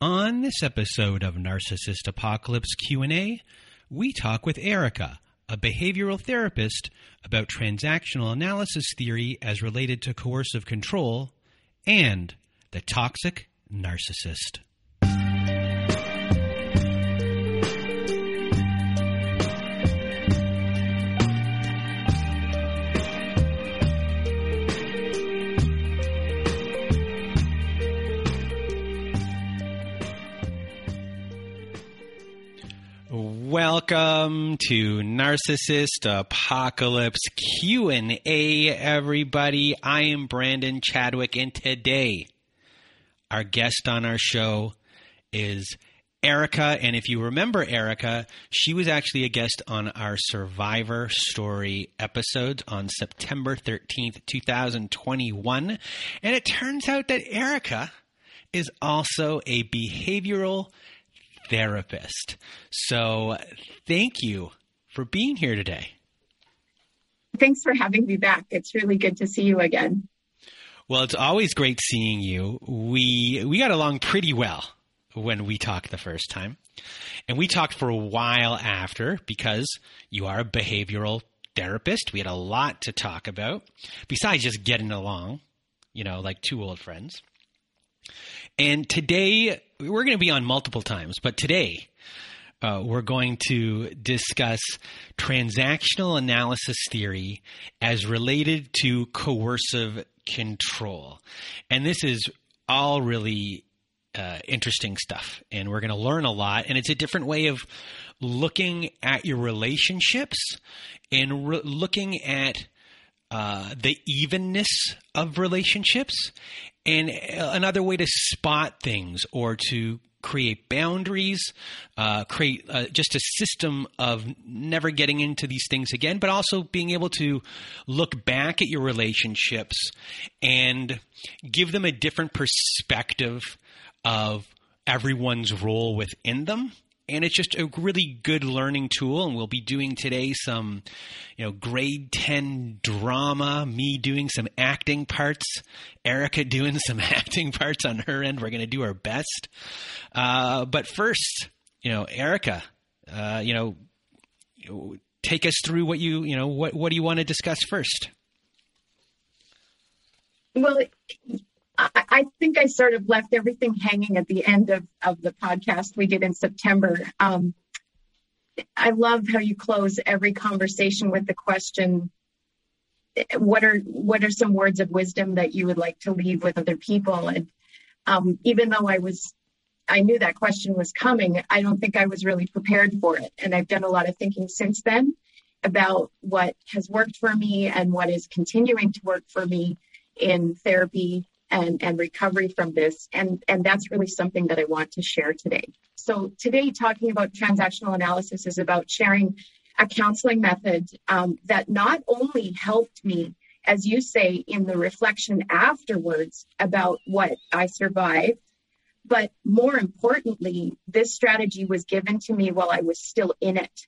On this episode of Narcissist Apocalypse Q&A, we talk with Erica, a behavioral therapist, about transactional analysis theory as related to coercive control and the toxic narcissist. Welcome to Narcissist Apocalypse Q&A everybody. I am Brandon Chadwick and today our guest on our show is Erica and if you remember Erica, she was actually a guest on our Survivor Story episode on September 13th, 2021, and it turns out that Erica is also a behavioral therapist. So thank you for being here today. Thanks for having me back. It's really good to see you again. Well, it's always great seeing you. We we got along pretty well when we talked the first time. And we talked for a while after because you are a behavioral therapist. We had a lot to talk about besides just getting along, you know, like two old friends. And today, we're going to be on multiple times, but today, uh, we're going to discuss transactional analysis theory as related to coercive control. And this is all really uh, interesting stuff. And we're going to learn a lot. And it's a different way of looking at your relationships and re- looking at uh, the evenness of relationships and another way to spot things or to create boundaries, uh, create uh, just a system of never getting into these things again, but also being able to look back at your relationships and give them a different perspective of everyone's role within them and it's just a really good learning tool and we'll be doing today some you know grade 10 drama me doing some acting parts erica doing some acting parts on her end. We're going to do our best. Uh, but first you know erica uh, you know take us through what you you know what what do you want to discuss first? Well I, I think I sort of left everything hanging at the end of, of the podcast we did in September. Um, I love how you close every conversation with the question, what are what are some words of wisdom that you would like to leave with other people? And um, even though I was I knew that question was coming, I don't think I was really prepared for it. And I've done a lot of thinking since then about what has worked for me and what is continuing to work for me in therapy and, and recovery from this. And, and that's really something that I want to share today. So today, talking about transactional analysis is about sharing a counseling method um, that not only helped me, as you say, in the reflection afterwards about what I survived, but more importantly, this strategy was given to me while I was still in it.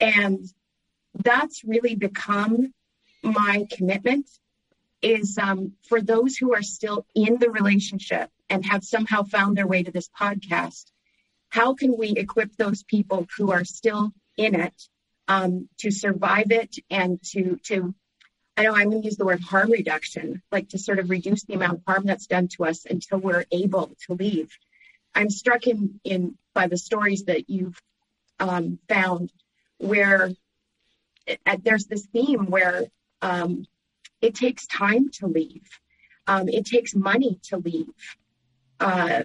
And that's really become my commitment is um, for those who are still in the relationship and have somehow found their way to this podcast, how can we equip those people who are still in it um, to survive it and to to I know I'm going to use the word harm reduction, like to sort of reduce the amount of harm that's done to us until we're able to leave. I'm struck in in by the stories that you've um, found where it, there's this theme where um, it takes time to leave, um, it takes money to leave. Uh,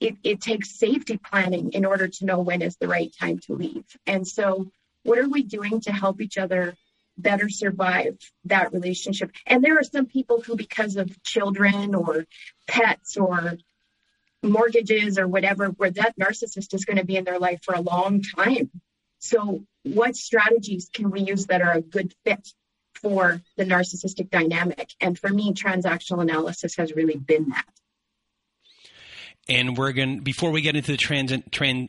it, it takes safety planning in order to know when is the right time to leave. And so, what are we doing to help each other better survive that relationship? And there are some people who, because of children or pets or mortgages or whatever, where that narcissist is going to be in their life for a long time. So, what strategies can we use that are a good fit for the narcissistic dynamic? And for me, transactional analysis has really been that and we're going before we get into the trans trend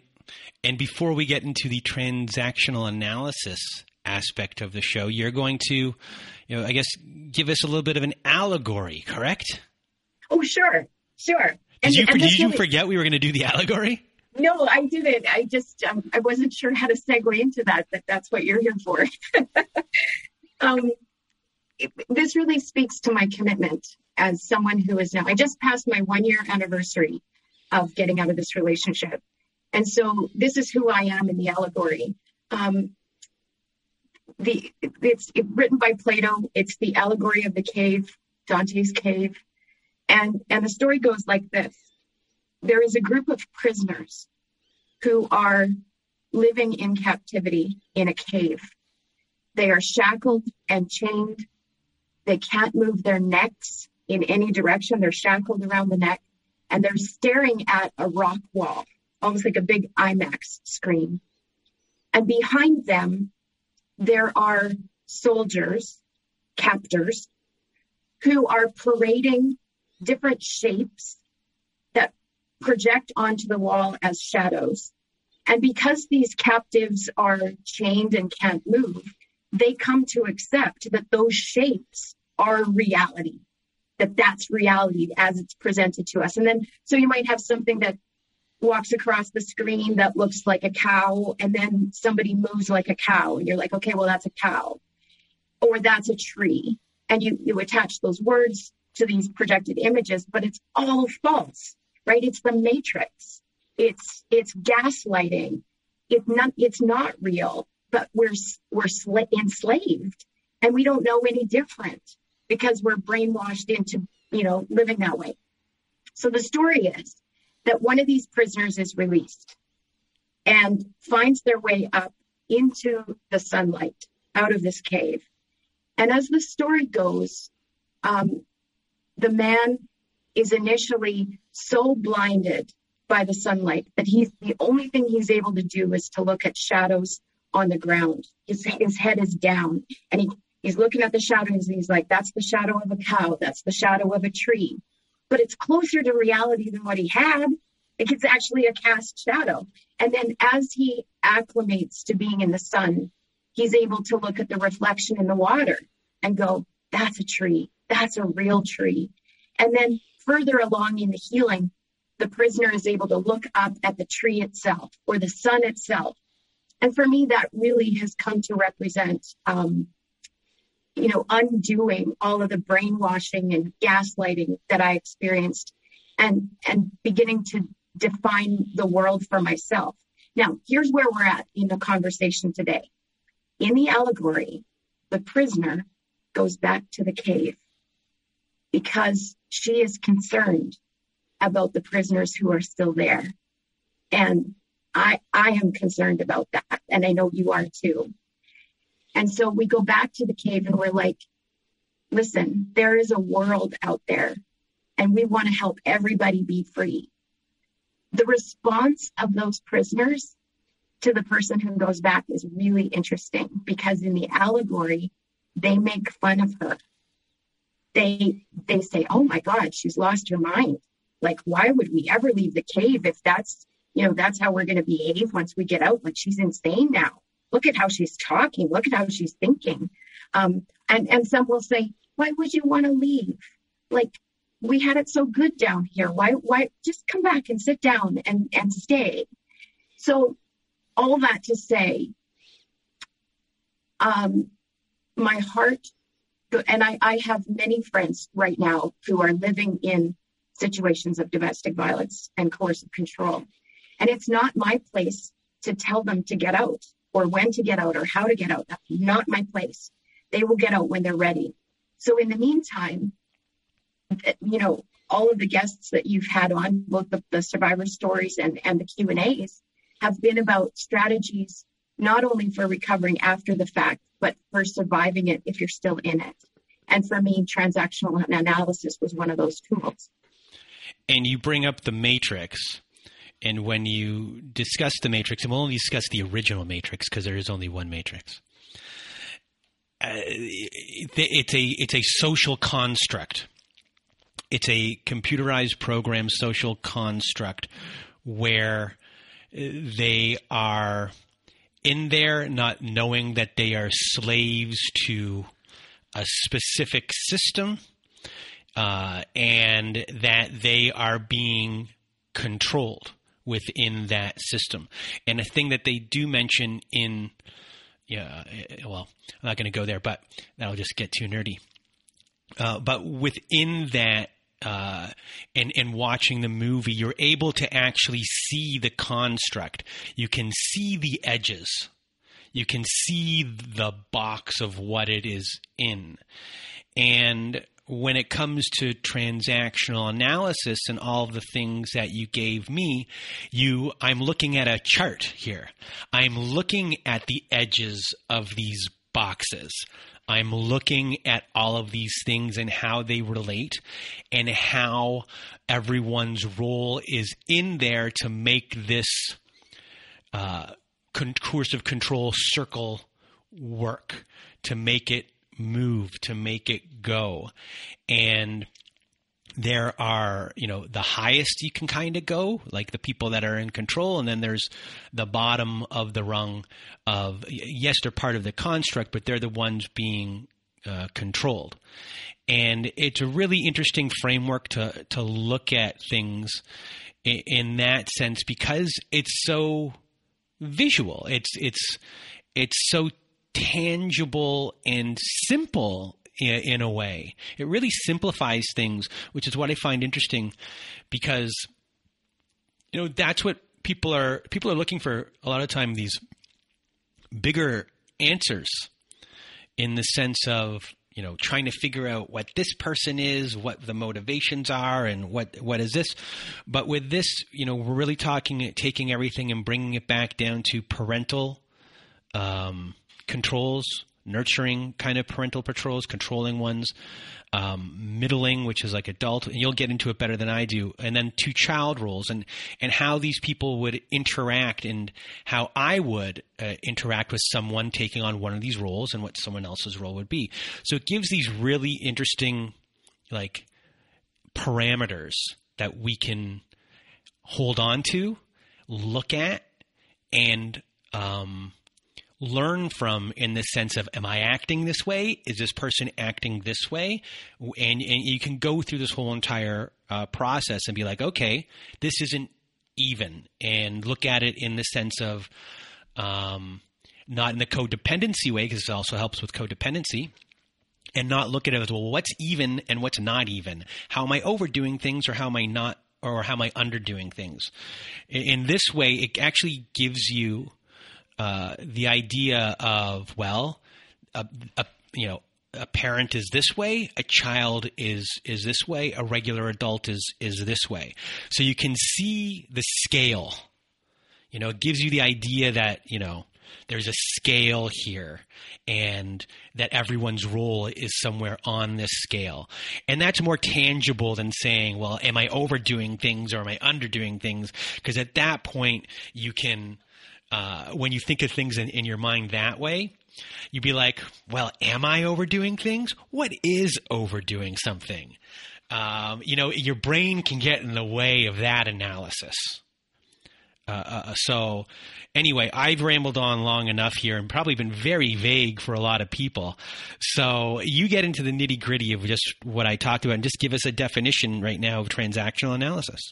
and before we get into the transactional analysis aspect of the show, you're going to, you know, I guess, give us a little bit of an allegory, correct? Oh, sure, sure. Did you, did you forget we were going to do the allegory? No, I didn't. I just um, I wasn't sure how to segue into that, but that's what you're here for. um, it, this really speaks to my commitment as someone who is now. I just passed my one year anniversary of getting out of this relationship. And so this is who I am in the allegory. Um, the it's written by Plato. It's the allegory of the cave, Dante's cave, and and the story goes like this: There is a group of prisoners who are living in captivity in a cave. They are shackled and chained. They can't move their necks in any direction. They're shackled around the neck and they're staring at a rock wall, almost like a big IMAX screen. And behind them, there are soldiers, captors, who are parading different shapes that project onto the wall as shadows. And because these captives are chained and can't move, they come to accept that those shapes are reality that that's reality as it's presented to us. And then, so you might have something that walks across the screen that looks like a cow, and then somebody moves like a cow, and you're like, okay, well, that's a cow, or that's a tree. And you, you attach those words to these projected images, but it's all false, right? It's the matrix. It's, it's gaslighting. It's not, it's not real, but we're, we're sl- enslaved and we don't know any different because we're brainwashed into, you know, living that way. So the story is that one of these prisoners is released and finds their way up into the sunlight out of this cave. And as the story goes, um, the man is initially so blinded by the sunlight that he's the only thing he's able to do is to look at shadows on the ground. His, his head is down and he He's looking at the shadows and he's like, that's the shadow of a cow. That's the shadow of a tree. But it's closer to reality than what he had. It's actually a cast shadow. And then as he acclimates to being in the sun, he's able to look at the reflection in the water and go, that's a tree. That's a real tree. And then further along in the healing, the prisoner is able to look up at the tree itself or the sun itself. And for me, that really has come to represent um, you know, undoing all of the brainwashing and gaslighting that I experienced and, and beginning to define the world for myself. Now, here's where we're at in the conversation today. In the allegory, the prisoner goes back to the cave because she is concerned about the prisoners who are still there. And I, I am concerned about that. And I know you are too. And so we go back to the cave and we're like, listen, there is a world out there and we want to help everybody be free. The response of those prisoners to the person who goes back is really interesting because in the allegory, they make fun of her. They they say, "Oh my God, she's lost her mind. Like, why would we ever leave the cave if that's you know that's how we're going to behave once we get out? Like, she's insane now." look at how she's talking, look at how she's thinking. Um, and, and some will say, why would you want to leave? Like, we had it so good down here. Why, why just come back and sit down and, and stay? So all that to say, um, my heart, and I, I have many friends right now who are living in situations of domestic violence and coercive control. And it's not my place to tell them to get out or when to get out or how to get out. That's not my place. They will get out when they're ready. So in the meantime, you know, all of the guests that you've had on, both the, the survivor stories and, and the Q and A's have been about strategies, not only for recovering after the fact, but for surviving it if you're still in it. And for me, transactional analysis was one of those tools. And you bring up the matrix. And when you discuss the matrix, and we'll only discuss the original matrix because there is only one matrix. Uh, it's a it's a social construct. It's a computerized program social construct where they are in there not knowing that they are slaves to a specific system uh, and that they are being controlled within that system. And a thing that they do mention in, yeah, well, I'm not going to go there, but that'll just get too nerdy. Uh, but within that, uh, and and watching the movie, you're able to actually see the construct. You can see the edges you can see the box of what it is in. And when it comes to transactional analysis and all of the things that you gave me, you I'm looking at a chart here. I'm looking at the edges of these boxes. I'm looking at all of these things and how they relate and how everyone's role is in there to make this uh, con- coercive control circle work to make it move, to make it go. And there are, you know, the highest you can kind of go, like the people that are in control, and then there's the bottom of the rung of, yes, they're part of the construct, but they're the ones being uh, controlled. And it's a really interesting framework to, to look at things in, in that sense because it's so visual. It's it's it's so tangible and simple in, in, a way. It really simplifies things, which is what I find interesting because you know that's what people are people are looking for a lot of time these bigger answers in the sense of you know trying to figure out what this person is what the motivations are and what what is this but with this you know we're really talking taking everything and bringing it back down to parental um, controls nurturing kind of parental patrols controlling ones um, middling, which is like adult, and you'll get into it better than I do, and then two child roles, and and how these people would interact, and how I would uh, interact with someone taking on one of these roles, and what someone else's role would be. So it gives these really interesting, like, parameters that we can hold on to, look at, and um, learn from in the sense of am I acting this way? Is this person acting this way? And, and you can go through this whole entire uh, process and be like, okay, this isn't even, and look at it in the sense of um, not in the codependency way, because it also helps with codependency. And not look at it as well, what's even and what's not even? How am I overdoing things or how am I not or how am I underdoing things? In this way, it actually gives you uh, the idea of well, a, a, you know, a parent is this way, a child is is this way, a regular adult is is this way. So you can see the scale. You know, it gives you the idea that you know there's a scale here and that everyone's role is somewhere on this scale. And that's more tangible than saying, well, am I overdoing things or am I underdoing things? Because at that point, you can uh, when you think of things in, in your mind that way, you'd be like, well, am I overdoing things? What is overdoing something? Um, you know, your brain can get in the way of that analysis. Uh, uh, uh, so, anyway, I've rambled on long enough here and probably been very vague for a lot of people. So, you get into the nitty gritty of just what I talked about and just give us a definition right now of transactional analysis.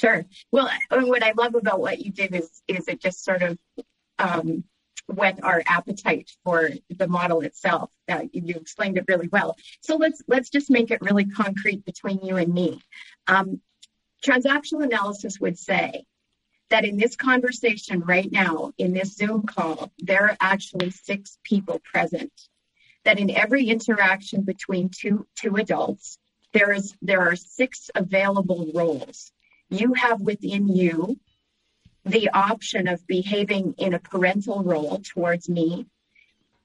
Sure. Well, what I love about what you did is, is it just sort of, um, whet our appetite for the model itself. Uh, you explained it really well. So let's let's just make it really concrete between you and me. Um, transactional analysis would say that in this conversation right now, in this Zoom call, there are actually six people present. That in every interaction between two two adults, there is there are six available roles. You have within you the option of behaving in a parental role towards me,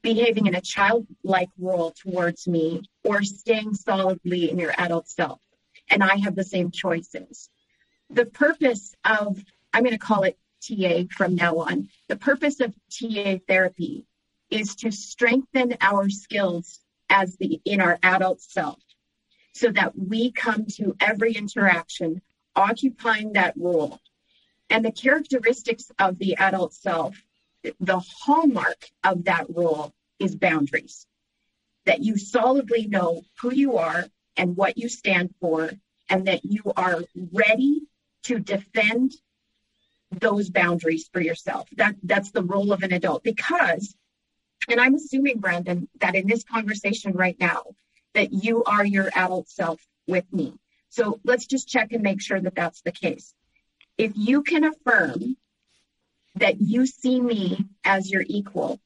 behaving in a childlike role towards me, or staying solidly in your adult self. And I have the same choices. The purpose of, I'm going to call it TA from now on, the purpose of TA therapy is to strengthen our skills as the in our adult self so that we come to every interaction occupying that role and the characteristics of the adult self, the hallmark of that role is boundaries. That you solidly know who you are and what you stand for, and that you are ready to defend those boundaries for yourself. That that's the role of an adult because and I'm assuming Brandon that in this conversation right now that you are your adult self with me. So let's just check and make sure that that's the case if you can affirm that you see me as your equal,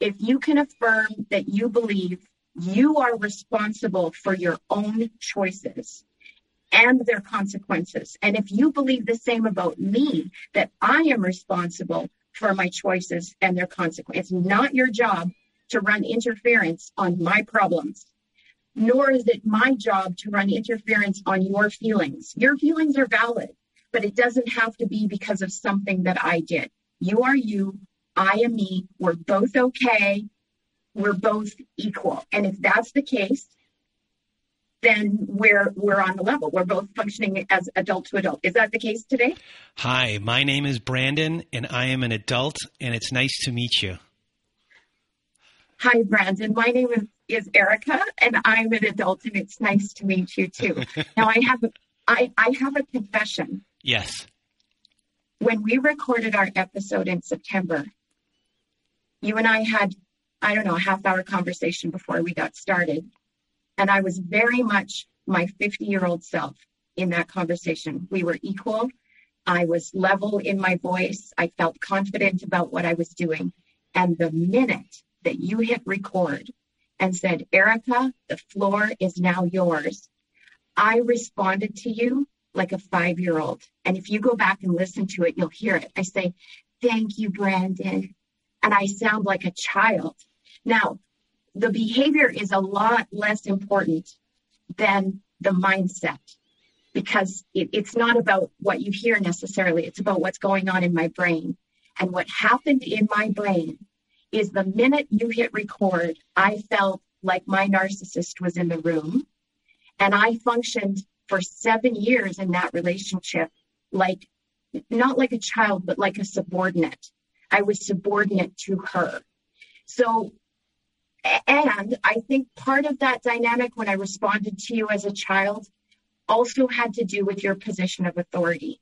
if you can affirm that you believe you are responsible for your own choices and their consequences, and if you believe the same about me, that I am responsible for my choices and their consequences, it's not your job to run interference on my problems. Nor is it my job to run interference on your feelings. Your feelings are valid but it doesn't have to be because of something that I did. You are you, I am me. We're both okay. We're both equal. And if that's the case, then we're we're on the level. We're both functioning as adult to adult. Is that the case today? Hi, my name is Brandon and I am an adult and it's nice to meet you. Hi, Brandon. My name is, is Erica and I'm an adult and it's nice to meet you too. now I have a, I, I have a confession. Yes. When we recorded our episode in September, you and I had, I don't know, a half hour conversation before we got started. And I was very much my 50 year old self in that conversation. We were equal. I was level in my voice. I felt confident about what I was doing. And the minute that you hit record and said, Erica, the floor is now yours, I responded to you like a five year old. And if you go back and listen to it, you'll hear it. I say, Thank you, Brandon. And I sound like a child. Now, the behavior is a lot less important than the mindset because it, it's not about what you hear necessarily. It's about what's going on in my brain. And what happened in my brain is the minute you hit record, I felt like my narcissist was in the room and I functioned for seven years in that relationship, like not like a child, but like a subordinate. I was subordinate to her. So, and I think part of that dynamic when I responded to you as a child also had to do with your position of authority,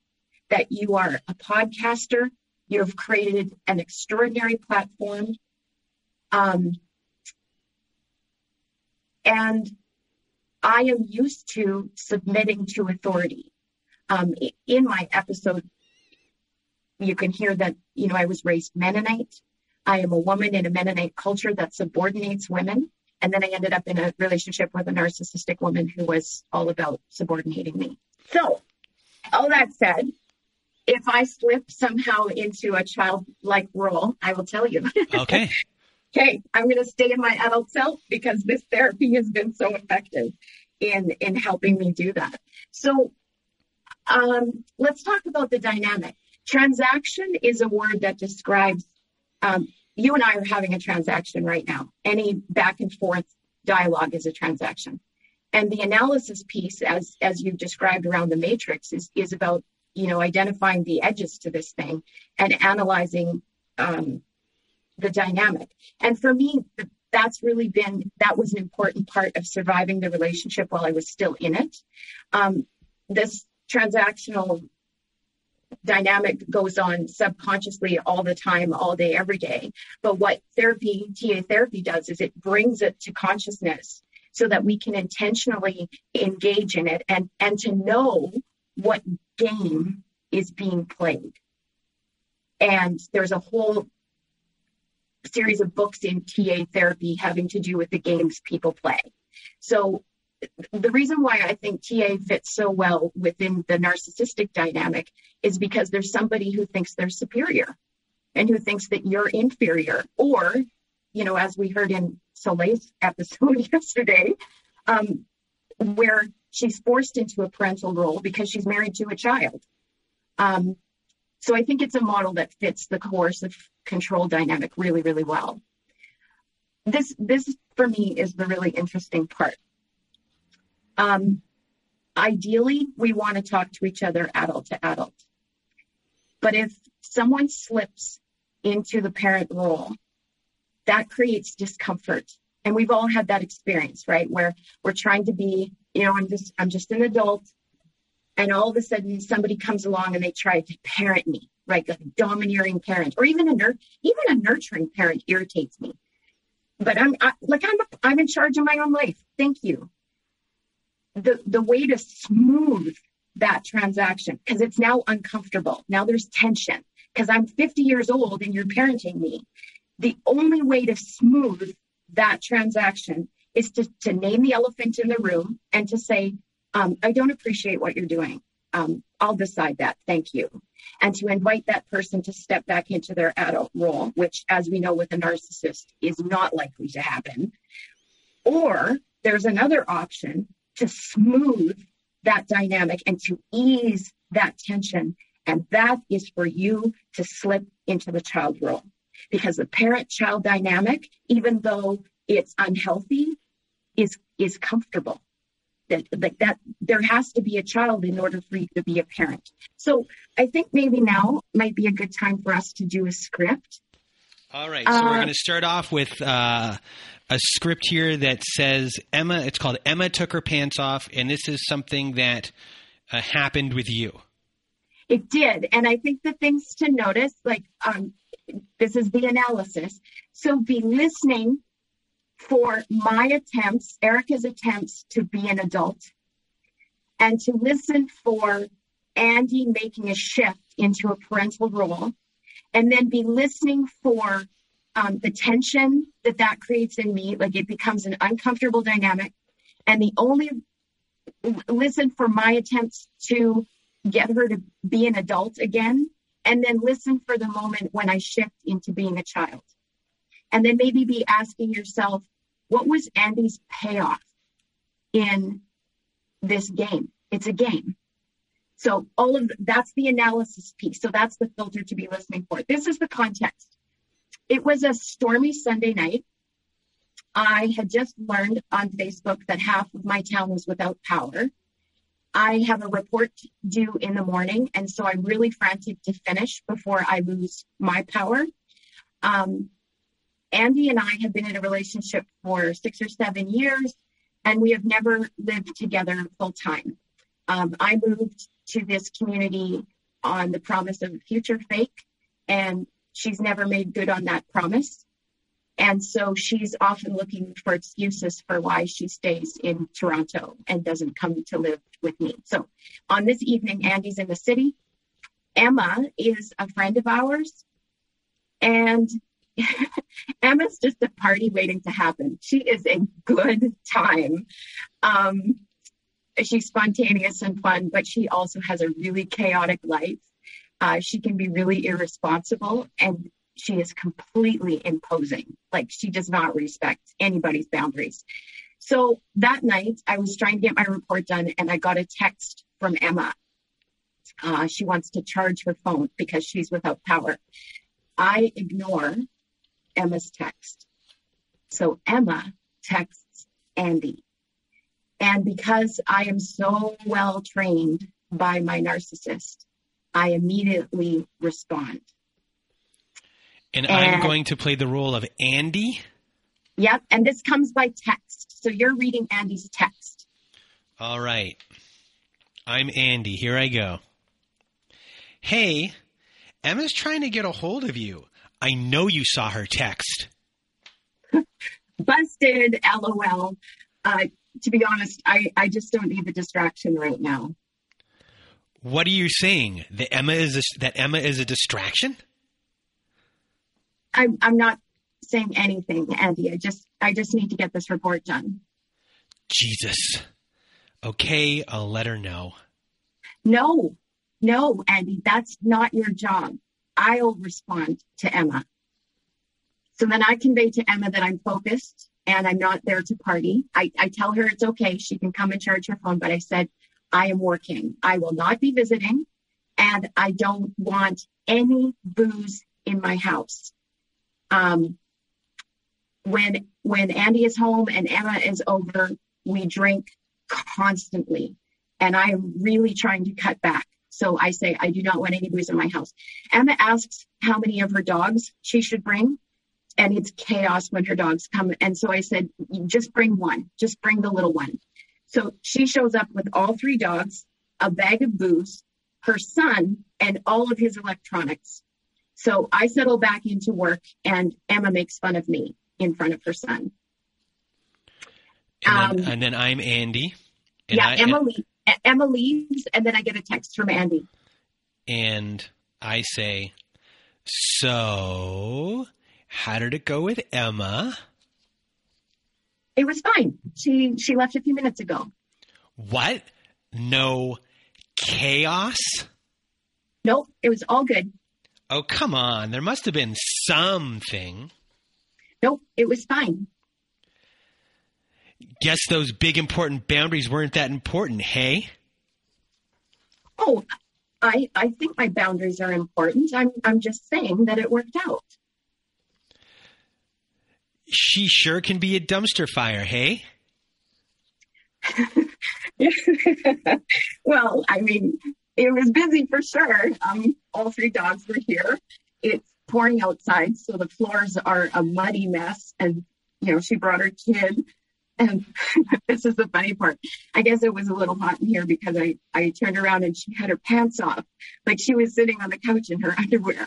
that you are a podcaster, you have created an extraordinary platform. Um, and I am used to submitting to authority. Um, in my episode, you can hear that, you know, I was raised Mennonite. I am a woman in a Mennonite culture that subordinates women. And then I ended up in a relationship with a narcissistic woman who was all about subordinating me. So, all that said, if I slip somehow into a childlike role, I will tell you. Okay. okay, I'm going to stay in my adult self because this therapy has been so effective in in helping me do that. So um, let's talk about the dynamic. Transaction is a word that describes um, you and I are having a transaction right now. Any back and forth dialogue is a transaction. And the analysis piece, as as you've described around the matrix, is is about you know identifying the edges to this thing and analyzing um, the dynamic. And for me, that's really been that was an important part of surviving the relationship while I was still in it. Um, this transactional dynamic goes on subconsciously all the time, all day, every day. But what therapy, TA therapy does is it brings it to consciousness so that we can intentionally engage in it and, and to know what game is being played. And there's a whole series of books in TA therapy having to do with the games people play. So the reason why I think TA fits so well within the narcissistic dynamic is because there's somebody who thinks they're superior and who thinks that you're inferior. Or, you know, as we heard in Soleil's episode yesterday, um, where she's forced into a parental role because she's married to a child. Um, so I think it's a model that fits the coercive control dynamic really, really well. This, this for me is the really interesting part. Um, ideally, we want to talk to each other adult to adult. But if someone slips into the parent role, that creates discomfort. And we've all had that experience, right? Where we're trying to be, you know, I'm just, I'm just an adult. And all of a sudden somebody comes along and they try to parent me, right? Like a domineering parent or even a nur- even a nurturing parent irritates me. But I'm I, like, I'm, I'm in charge of my own life. Thank you. The, the way to smooth that transaction because it's now uncomfortable. Now there's tension because I'm 50 years old and you're parenting me. The only way to smooth that transaction is to, to name the elephant in the room and to say, um, I don't appreciate what you're doing. Um, I'll decide that. Thank you. And to invite that person to step back into their adult role, which, as we know with a narcissist, is not likely to happen. Or there's another option to smooth that dynamic and to ease that tension. And that is for you to slip into the child role because the parent child dynamic, even though it's unhealthy, is, is comfortable. That, like that, there has to be a child in order for you to be a parent. So I think maybe now might be a good time for us to do a script. All right, so uh, we're going to start off with uh, a script here that says Emma. It's called Emma took her pants off, and this is something that uh, happened with you. It did, and I think the things to notice, like um, this is the analysis. So be listening for my attempts, Erica's attempts to be an adult, and to listen for Andy making a shift into a parental role, and then be listening for um, the tension that that creates in me, like it becomes an uncomfortable dynamic. And the only listen for my attempts to get her to be an adult again, and then listen for the moment when I shift into being a child. And then maybe be asking yourself, what was Andy's payoff in this game? It's a game. So all of the, that's the analysis piece. So that's the filter to be listening for. This is the context. It was a stormy Sunday night. I had just learned on Facebook that half of my town was without power. I have a report due in the morning, and so I'm really frantic to finish before I lose my power. Um, Andy and I have been in a relationship for six or seven years, and we have never lived together full time. Um, I moved to this community on the promise of a future fake, and she's never made good on that promise. And so she's often looking for excuses for why she stays in Toronto and doesn't come to live with me. So on this evening, Andy's in the city. Emma is a friend of ours. And Emma's just a party waiting to happen. She is a good time. Um, she's spontaneous and fun, but she also has a really chaotic life. Uh, she can be really irresponsible and she is completely imposing. Like she does not respect anybody's boundaries. So that night, I was trying to get my report done and I got a text from Emma. Uh, she wants to charge her phone because she's without power. I ignore Emma's text. So Emma texts Andy. And because I am so well trained by my narcissist, I immediately respond. And, and I'm going to play the role of Andy. Yep. And this comes by text. So you're reading Andy's text. All right. I'm Andy. Here I go. Hey, Emma's trying to get a hold of you. I know you saw her text. Busted, lol. Uh, to be honest, I, I just don't need the distraction right now. What are you saying? That Emma is a, that Emma is a distraction? I'm I'm not saying anything, Andy. I just I just need to get this report done. Jesus. Okay, I'll let her know. No, no, Andy, that's not your job. I'll respond to Emma. So then I convey to Emma that I'm focused and I'm not there to party. I, I tell her it's okay. She can come and charge her phone, but I said, I am working. I will not be visiting and I don't want any booze in my house. Um, when, when Andy is home and Emma is over, we drink constantly and I am really trying to cut back. So I say, I do not want any booze in my house. Emma asks how many of her dogs she should bring. And it's chaos when her dogs come. And so I said, just bring one, just bring the little one. So she shows up with all three dogs, a bag of booze, her son, and all of his electronics. So I settle back into work and Emma makes fun of me in front of her son. And then, um, and then I'm Andy. yeah, I, Emma, Emma leaves, and then I get a text from Andy. And I say, So, how did it go with Emma? It was fine. She she left a few minutes ago. What? No chaos? Nope, it was all good. Oh, come on. There must have been something. Nope, it was fine. Guess those big important boundaries weren't that important, hey? Oh, I I think my boundaries are important. I'm I'm just saying that it worked out. She sure can be a dumpster fire, hey? well, I mean, it was busy for sure. Um, all three dogs were here. It's pouring outside, so the floors are a muddy mess. And, you know, she brought her kid and this is the funny part. I guess it was a little hot in here because I, I turned around and she had her pants off. Like she was sitting on the couch in her underwear.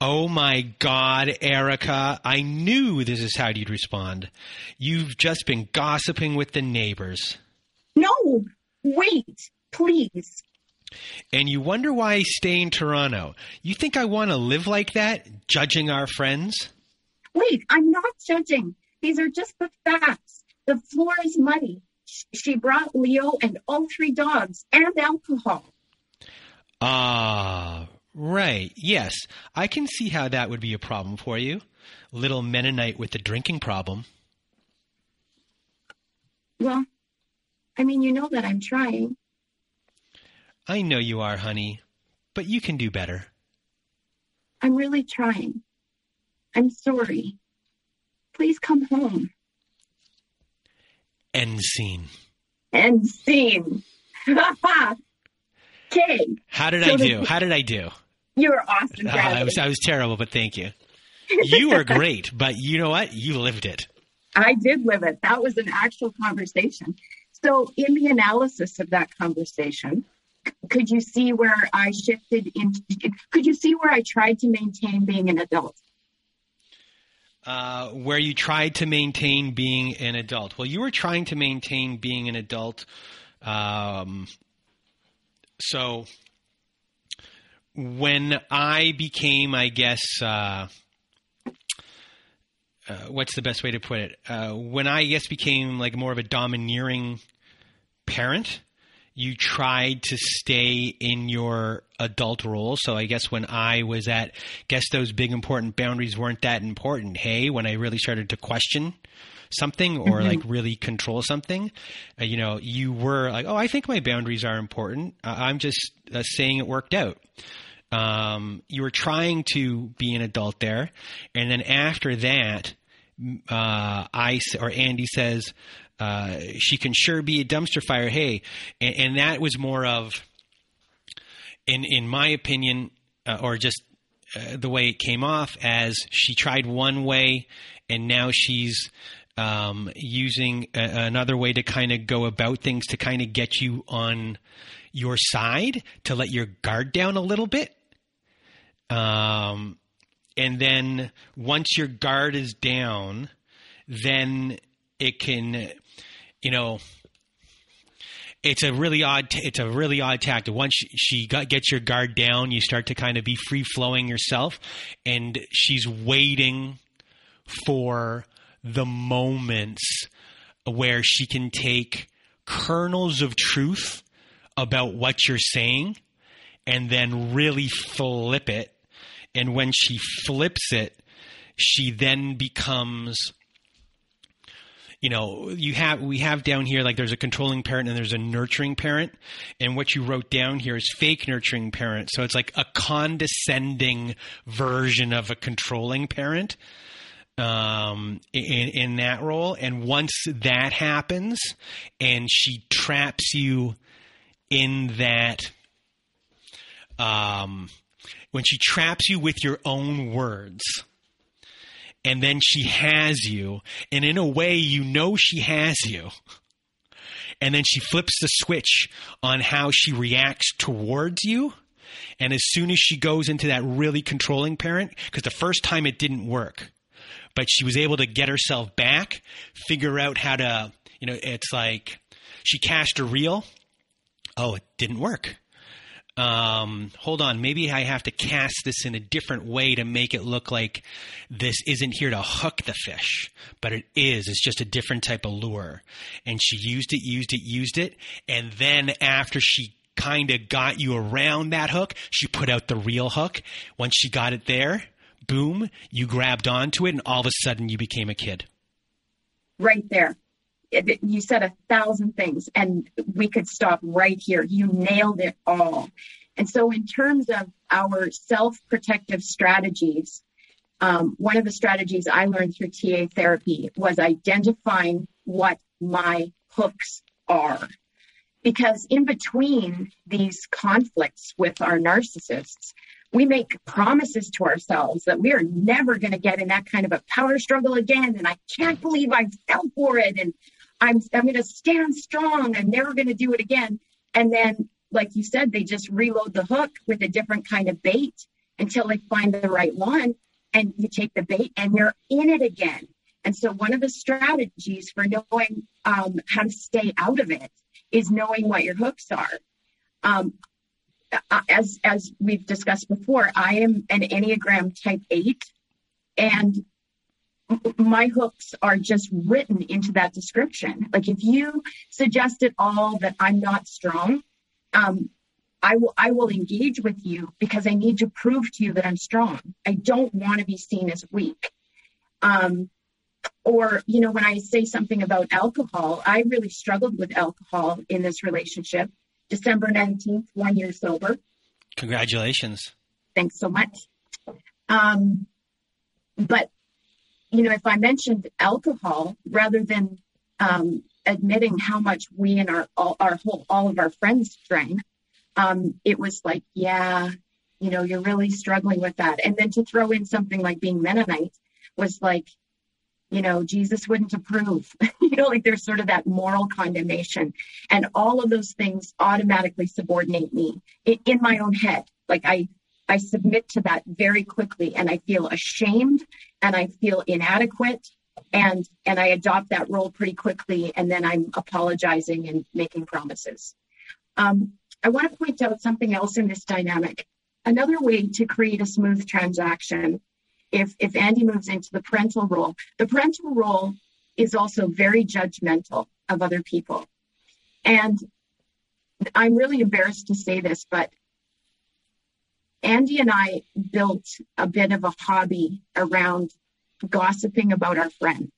Oh my God, Erica. I knew this is how you'd respond. You've just been gossiping with the neighbors. No, wait, please. And you wonder why I stay in Toronto. You think I want to live like that, judging our friends? Wait, I'm not judging. These are just the facts. The floor is muddy. She brought Leo and all three dogs and alcohol. Ah, right. Yes, I can see how that would be a problem for you. Little Mennonite with the drinking problem. Well, I mean, you know that I'm trying. I know you are, honey, but you can do better. I'm really trying. I'm sorry. Please come home. End scene. End scene. okay. How did so I do? How did I do? You were awesome. Uh, I was I was terrible, but thank you. You were great, but you know what? You lived it. I did live it. That was an actual conversation. So, in the analysis of that conversation, could you see where I shifted into? Could you see where I tried to maintain being an adult? Uh, where you tried to maintain being an adult. Well, you were trying to maintain being an adult. Um, so when I became, I guess, uh, uh, what's the best way to put it? Uh, when I guess became like more of a domineering parent, you tried to stay in your adult role. So I guess when I was at, guess those big important boundaries weren't that important. Hey, when I really started to question something or mm-hmm. like really control something, uh, you know, you were like, oh, I think my boundaries are important. Uh, I'm just uh, saying it worked out. Um, you were trying to be an adult there, and then after that, uh, I or Andy says, uh, she can sure be a dumpster fire. Hey, and, and that was more of, in in my opinion, uh, or just uh, the way it came off as she tried one way and now she's um, using a, another way to kind of go about things to kind of get you on your side to let your guard down a little bit. Um, and then once your guard is down, then it can, you know, it's a really odd it's a really odd tactic. Once she, she got, gets your guard down you start to kind of be free flowing yourself and she's waiting for the moments where she can take kernels of truth about what you're saying and then really flip it. And when she flips it she then becomes you know, you have we have down here like there's a controlling parent and there's a nurturing parent, and what you wrote down here is fake nurturing parent. So it's like a condescending version of a controlling parent um, in in that role. And once that happens, and she traps you in that, um, when she traps you with your own words and then she has you, and in a way, you know she has you. And then she flips the switch on how she reacts towards you. And as soon as she goes into that really controlling parent, because the first time it didn't work, but she was able to get herself back, figure out how to, you know, it's like she cast a reel. Oh, it didn't work um, hold on, maybe I have to cast this in a different way to make it look like this isn't here to hook the fish, but it is. It's just a different type of lure. And she used it, used it, used it. And then after she kind of got you around that hook, she put out the real hook. Once she got it there, boom, you grabbed onto it, and all of a sudden you became a kid. Right there you said a thousand things and we could stop right here. You nailed it all. And so, in terms of our self protective strategies, um, one of the strategies I learned through TA therapy was identifying what my hooks are. Because in between these conflicts with our narcissists, we make promises to ourselves that we are never going to get in that kind of a power struggle again. And I can't believe I fell for it. And I'm I'm going to stand strong. I'm never going to do it again. And then, like you said, they just reload the hook with a different kind of bait until they find the right one. And you take the bait and you're in it again. And so, one of the strategies for knowing um, how to stay out of it is knowing what your hooks are. Um, as as we've discussed before, I am an Enneagram Type Eight, and my hooks are just written into that description. Like if you suggest at all that I'm not strong, um, I will I will engage with you because I need to prove to you that I'm strong. I don't want to be seen as weak. Um, or you know when I say something about alcohol, I really struggled with alcohol in this relationship. December 19th, one year sober. Congratulations. Thanks so much. Um, but you know, if I mentioned alcohol rather than um, admitting how much we and our all, our whole all of our friends drank, um, it was like, yeah, you know, you're really struggling with that. And then to throw in something like being Mennonite was like, you know, Jesus wouldn't approve. you know, like there's sort of that moral condemnation, and all of those things automatically subordinate me in, in my own head. Like I I submit to that very quickly and I feel ashamed and I feel inadequate and and I adopt that role pretty quickly and then I'm apologizing and making promises. Um, I want to point out something else in this dynamic. Another way to create a smooth transaction if if Andy moves into the parental role, the parental role is also very judgmental of other people. And I'm really embarrassed to say this, but Andy and I built a bit of a hobby around gossiping about our friends.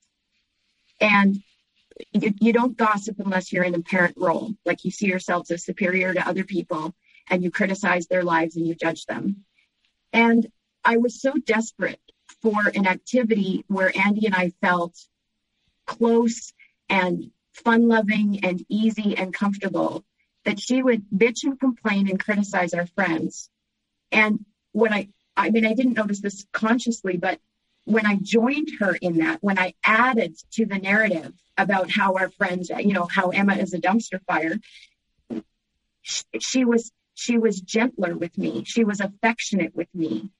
And you, you, don't gossip unless you're in a parent role, like you see yourselves as superior to other people and you criticize their lives and you judge them. And I was so desperate for an activity where Andy and I felt close and fun loving and easy and comfortable that she would bitch and complain and criticize our friends and when I I mean, I didn't notice this consciously, but when I joined her in that, when I added to the narrative about how our friends, uh, you know, how Emma is a dumpster fire, she, she was she was gentler with me. She was affectionate with me.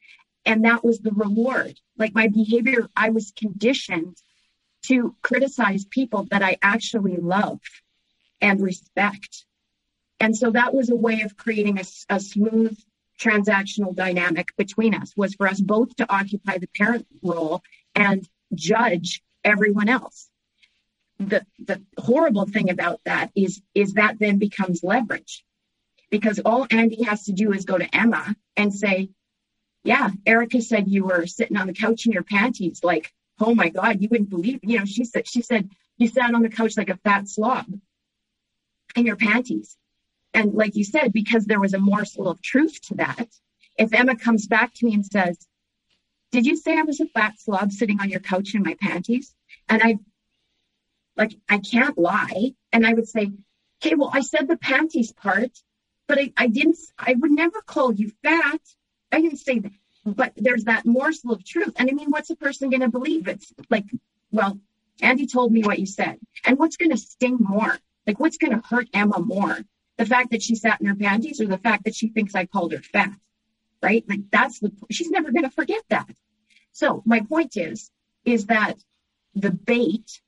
And that was the reward. Like my behavior, I was conditioned to criticize people that I actually love and respect. And so that was a way of creating a, a smooth transactional dynamic between us was for us both to occupy the parent role and judge everyone else. The, the horrible thing about that is, is that then becomes leverage because all Andy has to do is go to Emma and say, yeah, Erica said you were sitting on the couch in your panties. Like, oh my God, you wouldn't believe, you know, she said, she said, you sat on the couch like a fat slob in your panties. And like you said, because there was a morsel of truth to that, if Emma comes back to me and says, Did you say I was a fat slob sitting on your couch in my panties? And I, like, I can't lie. And I would say, Okay, well, I said the panties part, but I, I didn't, I would never call you fat. I didn't say that. But there's that morsel of truth. And I mean, what's a person going to believe? It's like, well, Andy told me what you said. And what's going to sting more? Like, what's going to hurt Emma more? The fact that she sat in her panties or the fact that she thinks I called her fat, right? Like that's the, she's never going to forget that. So my point is, is that the bait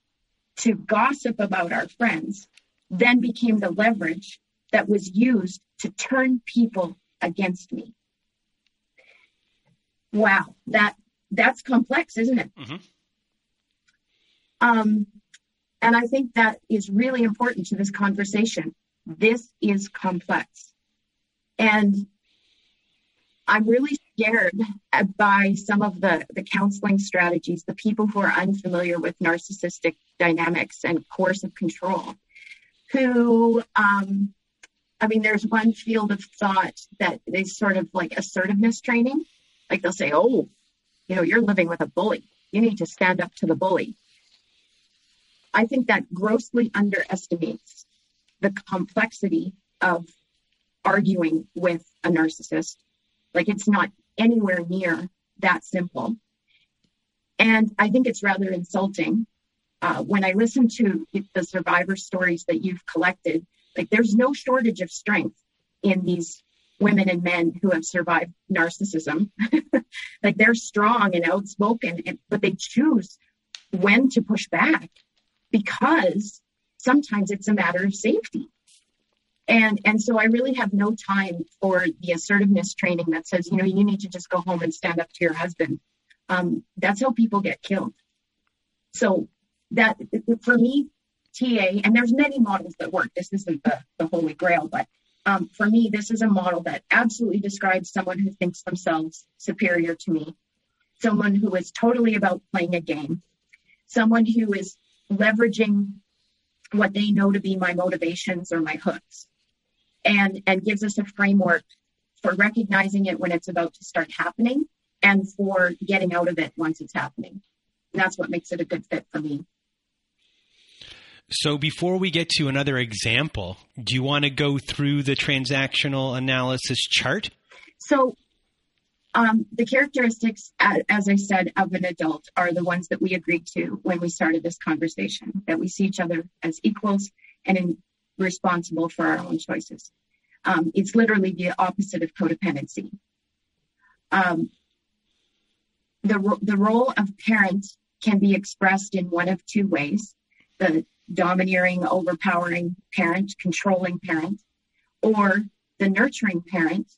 to gossip about our friends then became the leverage that was used to turn people against me. Wow, that that's complex, isn't it? Mm-hmm. Um, and I think that is really important to this conversation this is complex. And I'm really scared by some of the, the counseling strategies, the people who are unfamiliar with narcissistic dynamics and coercive control, who, um, I mean, there's one field of thought that is sort of like assertiveness training. Like they'll say, oh, you know, you're living with a bully. You need to stand up to the bully. I think that grossly underestimates the complexity of arguing with a narcissist. Like it's not anywhere near that simple. And I think it's rather insulting uh, when I listen to the survivor stories that you've collected. Like there's no shortage of strength in these women and men who have survived narcissism. like they're strong and outspoken, and, but they choose when to push back because sometimes it's a matter of safety. And, and so I really have no time for the assertiveness training that says, you know, you need to just go home and stand up to your husband. Um, that's how people get killed. So that for me, TA, and there's many models that work. This isn't the, the holy grail, but um, for me, this is a model that absolutely describes someone who thinks themselves superior to me, someone who is totally about playing a game, someone who is leveraging what they know to be my motivations or my hooks and and gives us a framework for recognizing it when it's about to start happening and for getting out of it once it's happening. And that's what makes it a good fit for me. So before we get to another example do you want to go through the transactional analysis chart? So the characteristics, as I said, of an adult are the ones that we agreed to when we started this conversation, that we see each other as equals and responsible for our own choices. Um, it's literally the opposite of codependency. Um, the, the role of parent can be expressed in one of two ways the domineering, overpowering parent, controlling parent, or the nurturing parent,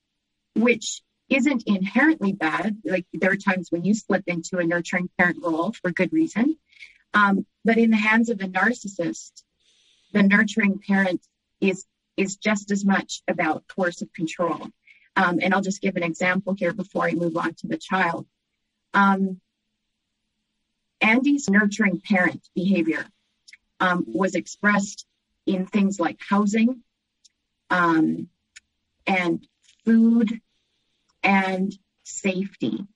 which isn't inherently bad. Like there are times when you slip into a nurturing parent role for good reason. Um, but in the hands of a narcissist, the nurturing parent is is just as much about coercive control. Um, and I'll just give an example here before I move on to the child. Um, Andy's nurturing parent behavior um, was expressed in things like housing um, and food and safety.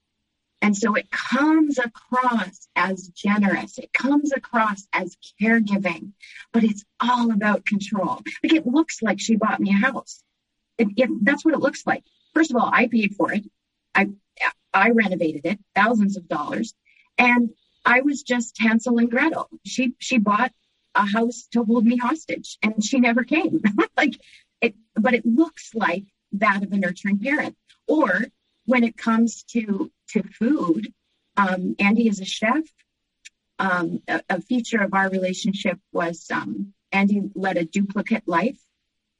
And so it comes across as generous. It comes across as caregiving, but it's all about control. Like it looks like she bought me a house. It, it, that's what it looks like. First of all, I paid for it. I, I renovated it, thousands of dollars. And I was just Hansel and Gretel. She she bought a house to hold me hostage and she never came. like it but it looks like that of a nurturing parent. Or when it comes to to food, um, Andy is a chef. Um, a, a, feature of our relationship was um, Andy led a duplicate life.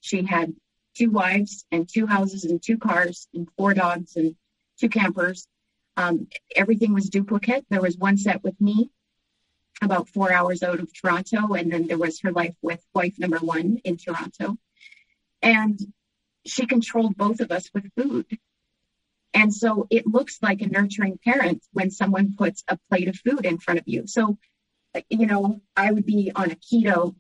She had two wives and two houses and two cars and four dogs and two campers. Um, everything was duplicate. There was one set with me about four hours out of Toronto, and then there was her life with wife number one in Toronto. And she controlled both of us with food. And so it looks like a nurturing parent when someone puts a plate of food in front of you. So, you know, I would be on a keto,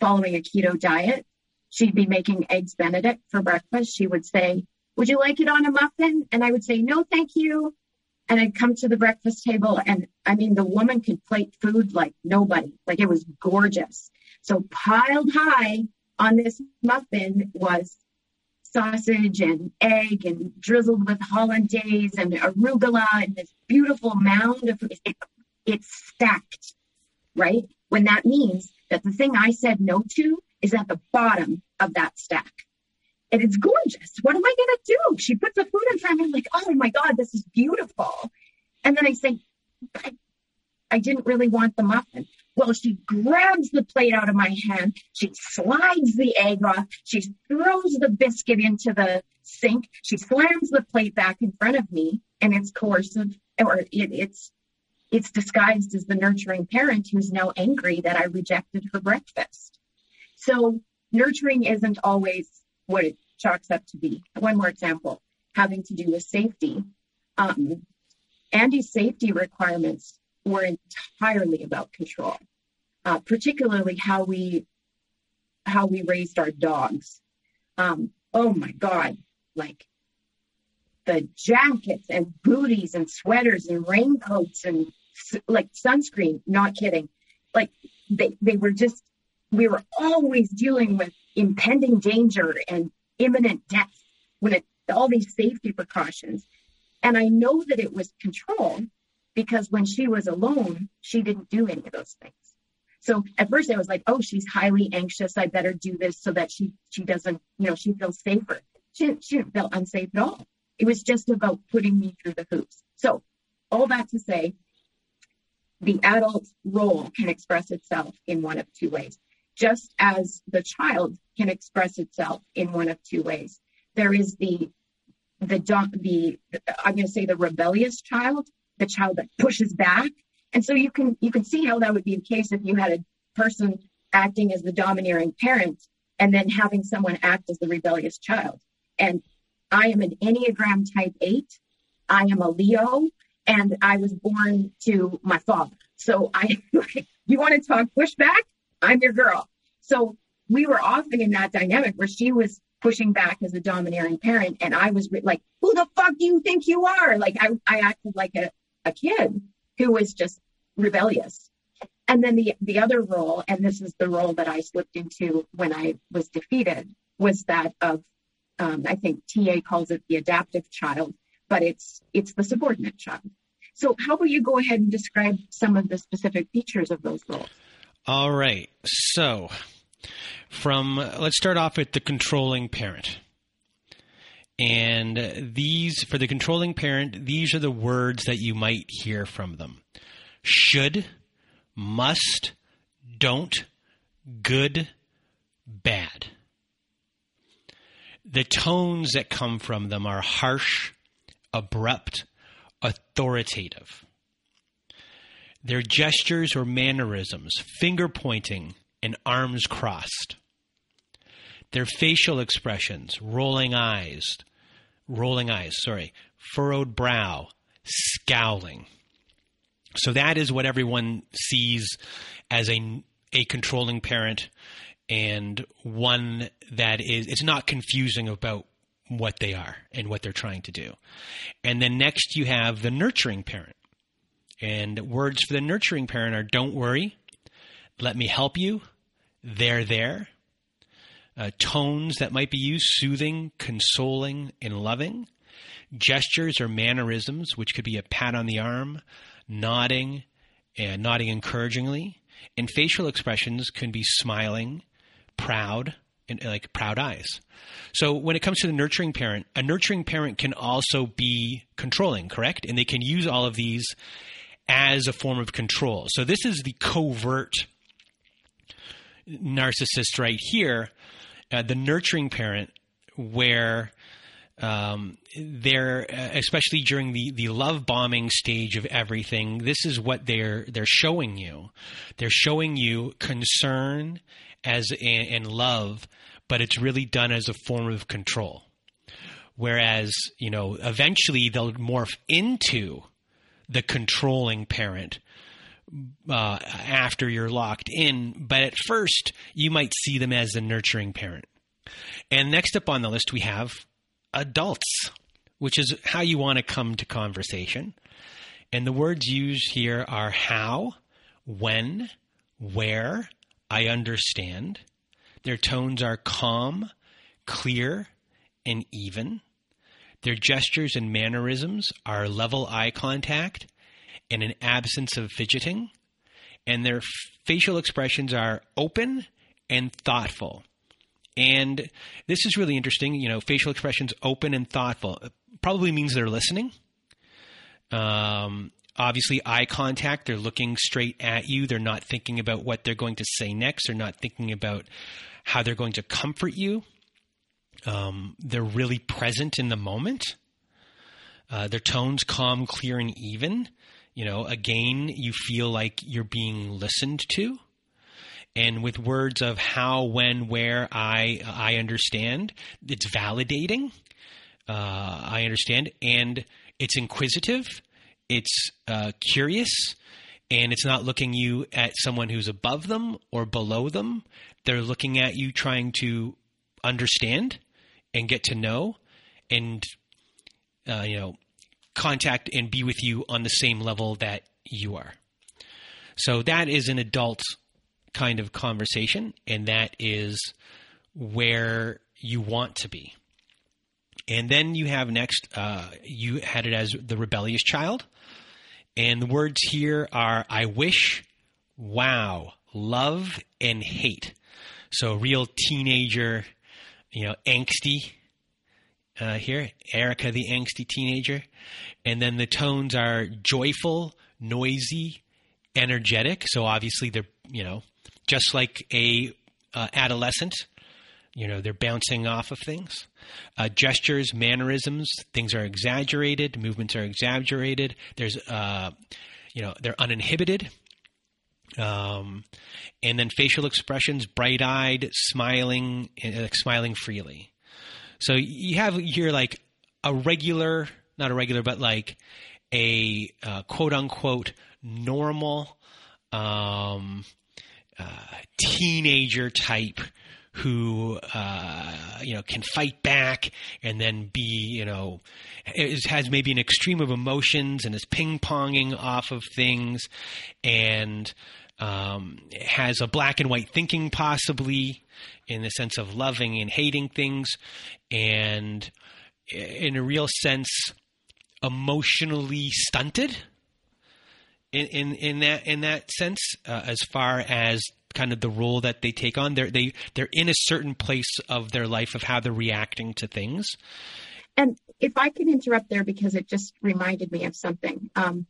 following a keto diet. She'd be making eggs Benedict for breakfast. She would say, Would you like it on a muffin? And I would say, No, thank you. And I'd come to the breakfast table, and I mean, the woman could plate food like nobody. Like it was gorgeous. So, piled high on this muffin was sausage and egg and drizzled with hollandaise and arugula and this beautiful mound of it, it's stacked, right? When that means that the thing I said no to is at the bottom of that stack. And it's gorgeous. What am I going to do? She puts the food in front of me, like, oh my God, this is beautiful. And then I say, I didn't really want the muffin. Well, she grabs the plate out of my hand. She slides the egg off. She throws the biscuit into the sink. She slams the plate back in front of me, and it's coercive, or it, it's it's disguised as the nurturing parent who's now angry that I rejected her breakfast. So nurturing isn't always what it chalks up to be. One more example having to do with safety. Um, Andy's safety requirements were entirely about control uh, particularly how we how we raised our dogs. Um, oh my God, like the jackets and booties and sweaters and raincoats and like sunscreen. Not kidding. Like they they were just we were always dealing with impending danger and imminent death when it all these safety precautions. And I know that it was control because when she was alone, she didn't do any of those things. So at first I was like, oh, she's highly anxious. I better do this so that she she doesn't, you know, she feels safer. She didn't, she didn't feel unsafe at all. It was just about putting me through the hoops. So all that to say, the adult role can express itself in one of two ways, just as the child can express itself in one of two ways. There is the the the I'm going to say the rebellious child, the child that pushes back and so you can you can see how that would be the case if you had a person acting as the domineering parent and then having someone act as the rebellious child. And I am an Enneagram type eight. I am a Leo and I was born to my father. So I, you want to talk pushback? I'm your girl. So we were often in that dynamic where she was pushing back as a domineering parent and I was like, who the fuck do you think you are? Like I, I acted like a, a kid who was just rebellious. And then the, the other role, and this is the role that I slipped into when I was defeated, was that of, um, I think TA calls it the adaptive child, but it's, it's the subordinate child. So how about you go ahead and describe some of the specific features of those roles? All right. So from, let's start off with the controlling parent. And these, for the controlling parent, these are the words that you might hear from them should, must, don't, good, bad. The tones that come from them are harsh, abrupt, authoritative. Their gestures or mannerisms, finger pointing and arms crossed. Their facial expressions, rolling eyes, rolling eyes, sorry, furrowed brow, scowling. So that is what everyone sees as a a controlling parent and one that is it's not confusing about what they are and what they're trying to do. And then next you have the nurturing parent. And words for the nurturing parent are don't worry, let me help you, they're there. Uh, tones that might be used soothing, consoling, and loving. gestures or mannerisms, which could be a pat on the arm, nodding, and nodding encouragingly, and facial expressions can be smiling, proud, and like proud eyes. So when it comes to the nurturing parent, a nurturing parent can also be controlling, correct? And they can use all of these as a form of control. So this is the covert narcissist right here, uh, the nurturing parent, where um, they're especially during the the love bombing stage of everything. This is what they're they're showing you. They're showing you concern as and love, but it's really done as a form of control. Whereas you know eventually they'll morph into the controlling parent uh, after you're locked in, but at first you might see them as a nurturing parent. And next up on the list, we have adults, which is how you want to come to conversation. And the words used here are how, when, where, I understand. Their tones are calm, clear, and even. Their gestures and mannerisms are level eye contact and an absence of fidgeting. And their facial expressions are open and thoughtful. And this is really interesting. You know, facial expressions open and thoughtful probably means they're listening. Um, obviously, eye contact, they're looking straight at you. They're not thinking about what they're going to say next. They're not thinking about how they're going to comfort you. Um, they're really present in the moment. Uh, their tones calm, clear, and even. You know, again, you feel like you're being listened to and with words of how, when, where, I I understand. It's validating. Uh, I understand, and it's inquisitive. It's uh, curious, and it's not looking you at someone who's above them or below them. They're looking at you, trying to understand and get to know, and uh, you know, contact and be with you on the same level that you are. So that is an adult kind of conversation, and that is where you want to be. And then you have next, uh, you had it as the rebellious child. And the words here are I wish, wow, love, and hate. So, real teenager, you know, angsty uh, here. Erica, the angsty teenager. And then the tones are joyful, noisy, energetic. So, obviously, they're, you know, just like a uh, adolescent. You know, they're bouncing off of things. Uh, gestures, mannerisms, things are exaggerated. Movements are exaggerated. There's, uh, you know, they're uninhibited. Um, and then facial expressions, bright-eyed, smiling, uh, smiling freely. So you have here like a regular, not a regular, but like a uh, quote unquote normal um, uh, teenager type who uh, you know can fight back and then be you know is, has maybe an extreme of emotions and is ping ponging off of things. And um, has a black and white thinking possibly in the sense of loving and hating things and in a real sense emotionally stunted in in, in that in that sense uh, as far as kind of the role that they take on. They're they they're in a certain place of their life of how they're reacting to things. And if i can interrupt there because it just reminded me of something um,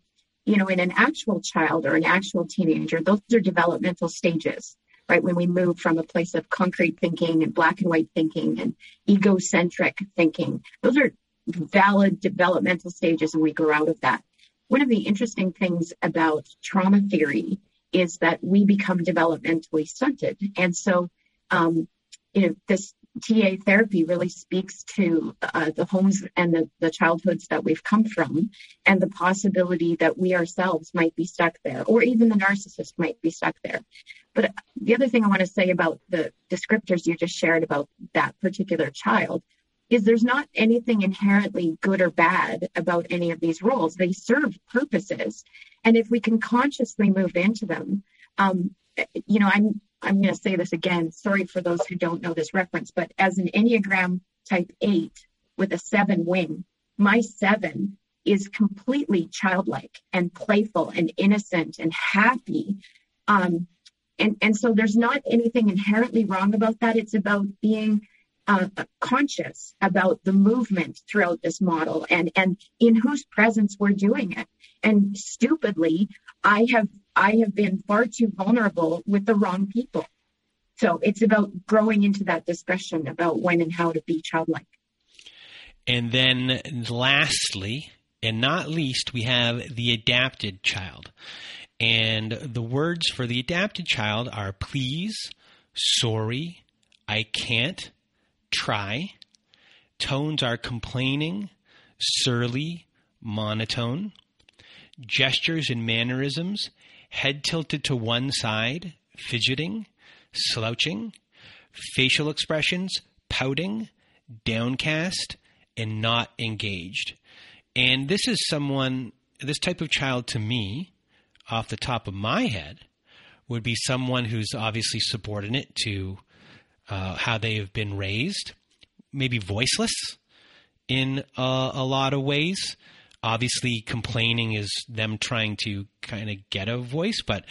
you know in an actual child or an actual teenager those are developmental stages right when we move from a place of concrete thinking and black and white thinking and egocentric thinking those are valid developmental stages and we grow out of that one of the interesting things about trauma theory is that we become developmentally stunted. And so, um, you know, this TA therapy really speaks to uh, the homes and the, the childhoods that we've come from and the possibility that we ourselves might be stuck there, or even the narcissist might be stuck there. But the other thing I want to say about the descriptors you just shared about that particular child is there's not anything inherently good or bad about any of these roles. They serve purposes. And if we can consciously move into them, um, you know, I'm I'm going to say this again. Sorry for those who don't know this reference, but as an Enneagram type eight with a seven wing, my seven is completely childlike and playful and innocent and happy. Um, and, and so there's not anything inherently wrong about that. It's about being uh, conscious about the movement throughout this model and, and in whose presence we're doing it. And stupidly, I have I have been far too vulnerable with the wrong people. So it's about growing into that discussion about when and how to be childlike. And then lastly, and not least, we have the adapted child. And the words for the adapted child are please, sorry, I can't, try. Tones are complaining, surly, monotone. Gestures and mannerisms, head tilted to one side, fidgeting, slouching. Facial expressions, pouting, downcast, and not engaged. And this is someone, this type of child to me, off the top of my head, would be someone who's obviously subordinate to uh, how they have been raised, maybe voiceless in a, a lot of ways. Obviously, complaining is them trying to kind of get a voice, but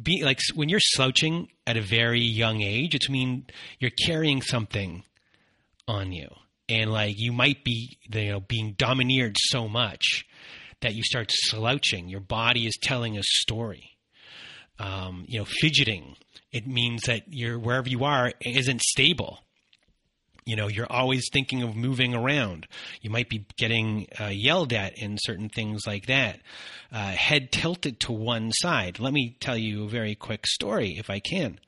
be like when you're slouching at a very young age, it's mean you're carrying something on you. And like you might be you know being domineered so much that you start slouching. Your body is telling a story um, you know fidgeting. It means that you're wherever you are isn't stable. You know you're always thinking of moving around. You might be getting uh, yelled at in certain things like that. Uh, head tilted to one side. Let me tell you a very quick story if i can.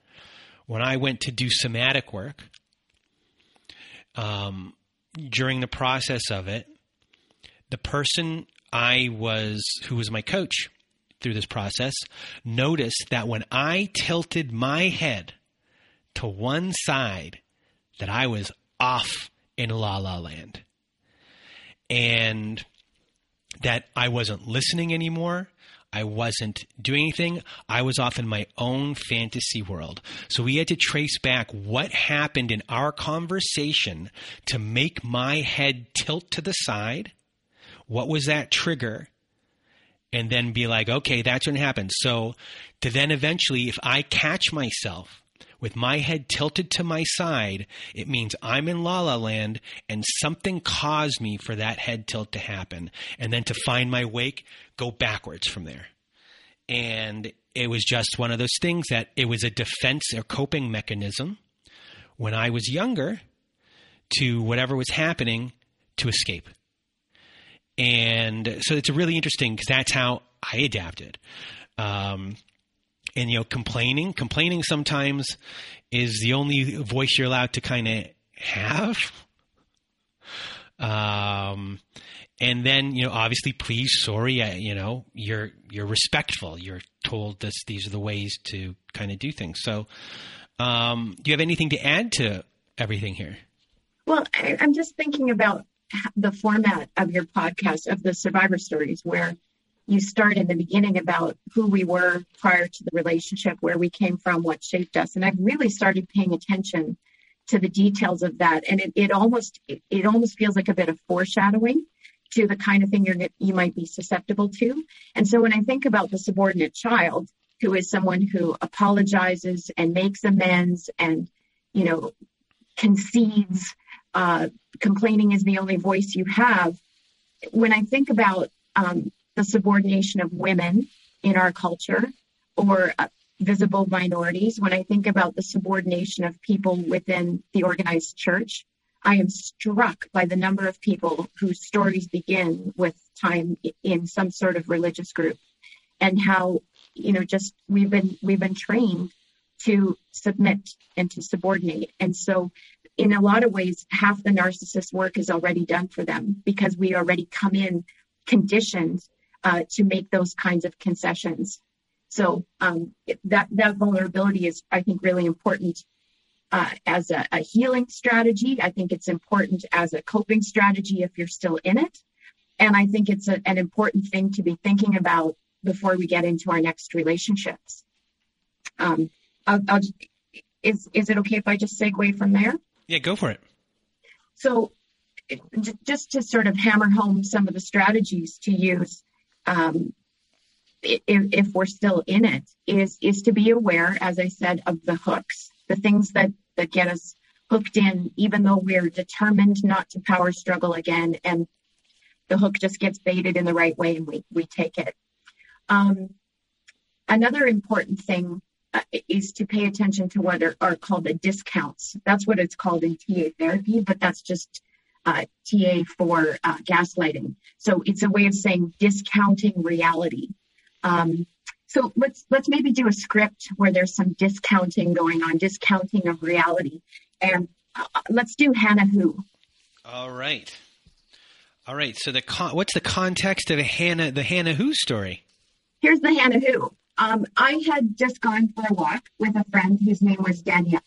When i went to do somatic work um, during the process of it, the person I was, who was my coach through this process, noticed that when I tilted my head to one side, that I was off in la la land. And that I wasn't listening anymore. I wasn't doing anything. I was off in my own fantasy world. So we had to trace back what happened in our conversation to make my head tilt to the side. What was that trigger? And then be like, okay, that's what happened. So to then eventually, if I catch myself with my head tilted to my side, it means I'm in la la land and something caused me for that head tilt to happen. And then to find my wake, go backwards from there. And it was just one of those things that it was a defense or coping mechanism when I was younger to whatever was happening to escape. And so it's really interesting because that's how I adapted. Um, and you know complaining complaining sometimes is the only voice you're allowed to kind of have. Um and then you know obviously please sorry uh, you know you're you're respectful. You're told this these are the ways to kind of do things. So um do you have anything to add to everything here? Well I, i'm just thinking about the format of your podcast of the survivor stories where you start in the beginning about who we were prior to the relationship, where we came from, what shaped us. And I've really started paying attention to the details of that. And it, it almost it, almost feels like a bit of foreshadowing to the kind of thing you're you might be susceptible to. And so when I think about the subordinate child, who is someone who apologizes and makes amends and you know concedes, uh, complaining is the only voice you have. When I think about um, the subordination of women in our culture or uh, visible minorities. When I think about the subordination of people within the organized church, I am struck by the number of people whose stories begin with time in some sort of religious group and how you know just we've been we've been trained to submit and to subordinate and so in a lot of ways half the narcissist work is already done for them because we already come in conditioned uh, to make those kinds of concessions. So um, that that vulnerability is, I think, really important uh, as a, a, healing strategy. I think it's important as a coping strategy if you're still in it, and I think it's a, an important thing to be thinking about before we get into our next relationships. Um, I'll, I'll is is it okay if I just segue from there? Yeah, go for it. So just to sort of hammer home some of the strategies to use um, if, if we're still in it is is to be aware as i said of the hooks the things that that get us hooked in even though we're determined not to power struggle again and the hook just gets baited in the right way and we, we take it um, another important thing is to pay attention to what are, are, called the discounts that's what it's called in ta therapy but that's just uh, ta for uh, gaslighting so it's a way of saying discounting reality um, so let's let's maybe do a script where there's some discounting going on, discounting of reality, and uh, let's do Hannah Who. All right, all right. So the con- what's the context of Hannah the Hannah Who story? Here's the Hannah Who. Um, I had just gone for a walk with a friend whose name was Danielle.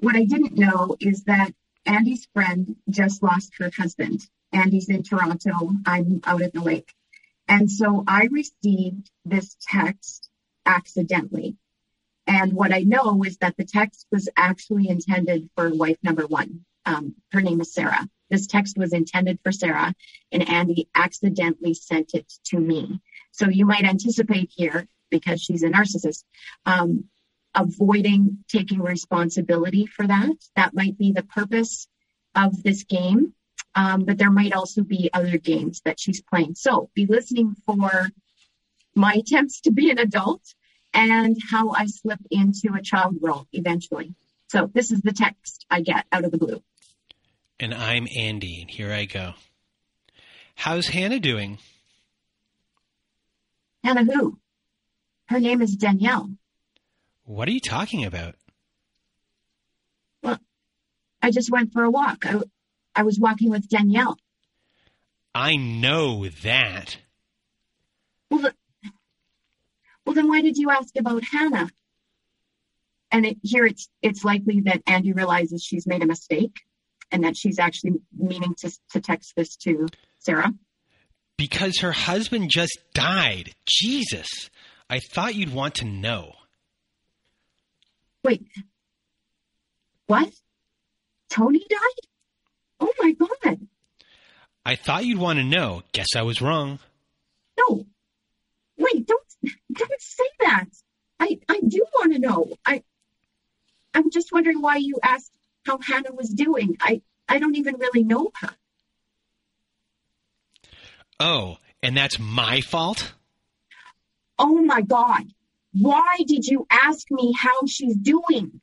What I didn't know is that Andy's friend just lost her husband. Andy's in Toronto. I'm out at the lake. And so I received this text accidentally. And what I know is that the text was actually intended for wife number one. Um, her name is Sarah. This text was intended for Sarah, and Andy accidentally sent it to me. So you might anticipate here, because she's a narcissist, um, avoiding taking responsibility for that. That might be the purpose of this game. Um, but there might also be other games that she's playing. So be listening for my attempts to be an adult and how I slip into a child role eventually. So this is the text I get out of the blue. And I'm Andy, and here I go. How's Hannah doing? Hannah who? Her name is Danielle. What are you talking about? Well, I just went for a walk. I, I was walking with Danielle. I know that. Well, the, well, then why did you ask about Hannah? And it, here it's it's likely that Andy realizes she's made a mistake, and that she's actually meaning to to text this to Sarah. Because her husband just died. Jesus, I thought you'd want to know. Wait, what? Tony died? Oh my God. I thought you'd want to know. Guess I was wrong. No. Wait, don't don't say that. I I do want to know. I I'm just wondering why you asked how Hannah was doing. I I don't even really know her. Oh, and that's my fault? Oh my god. Why did you ask me how she's doing?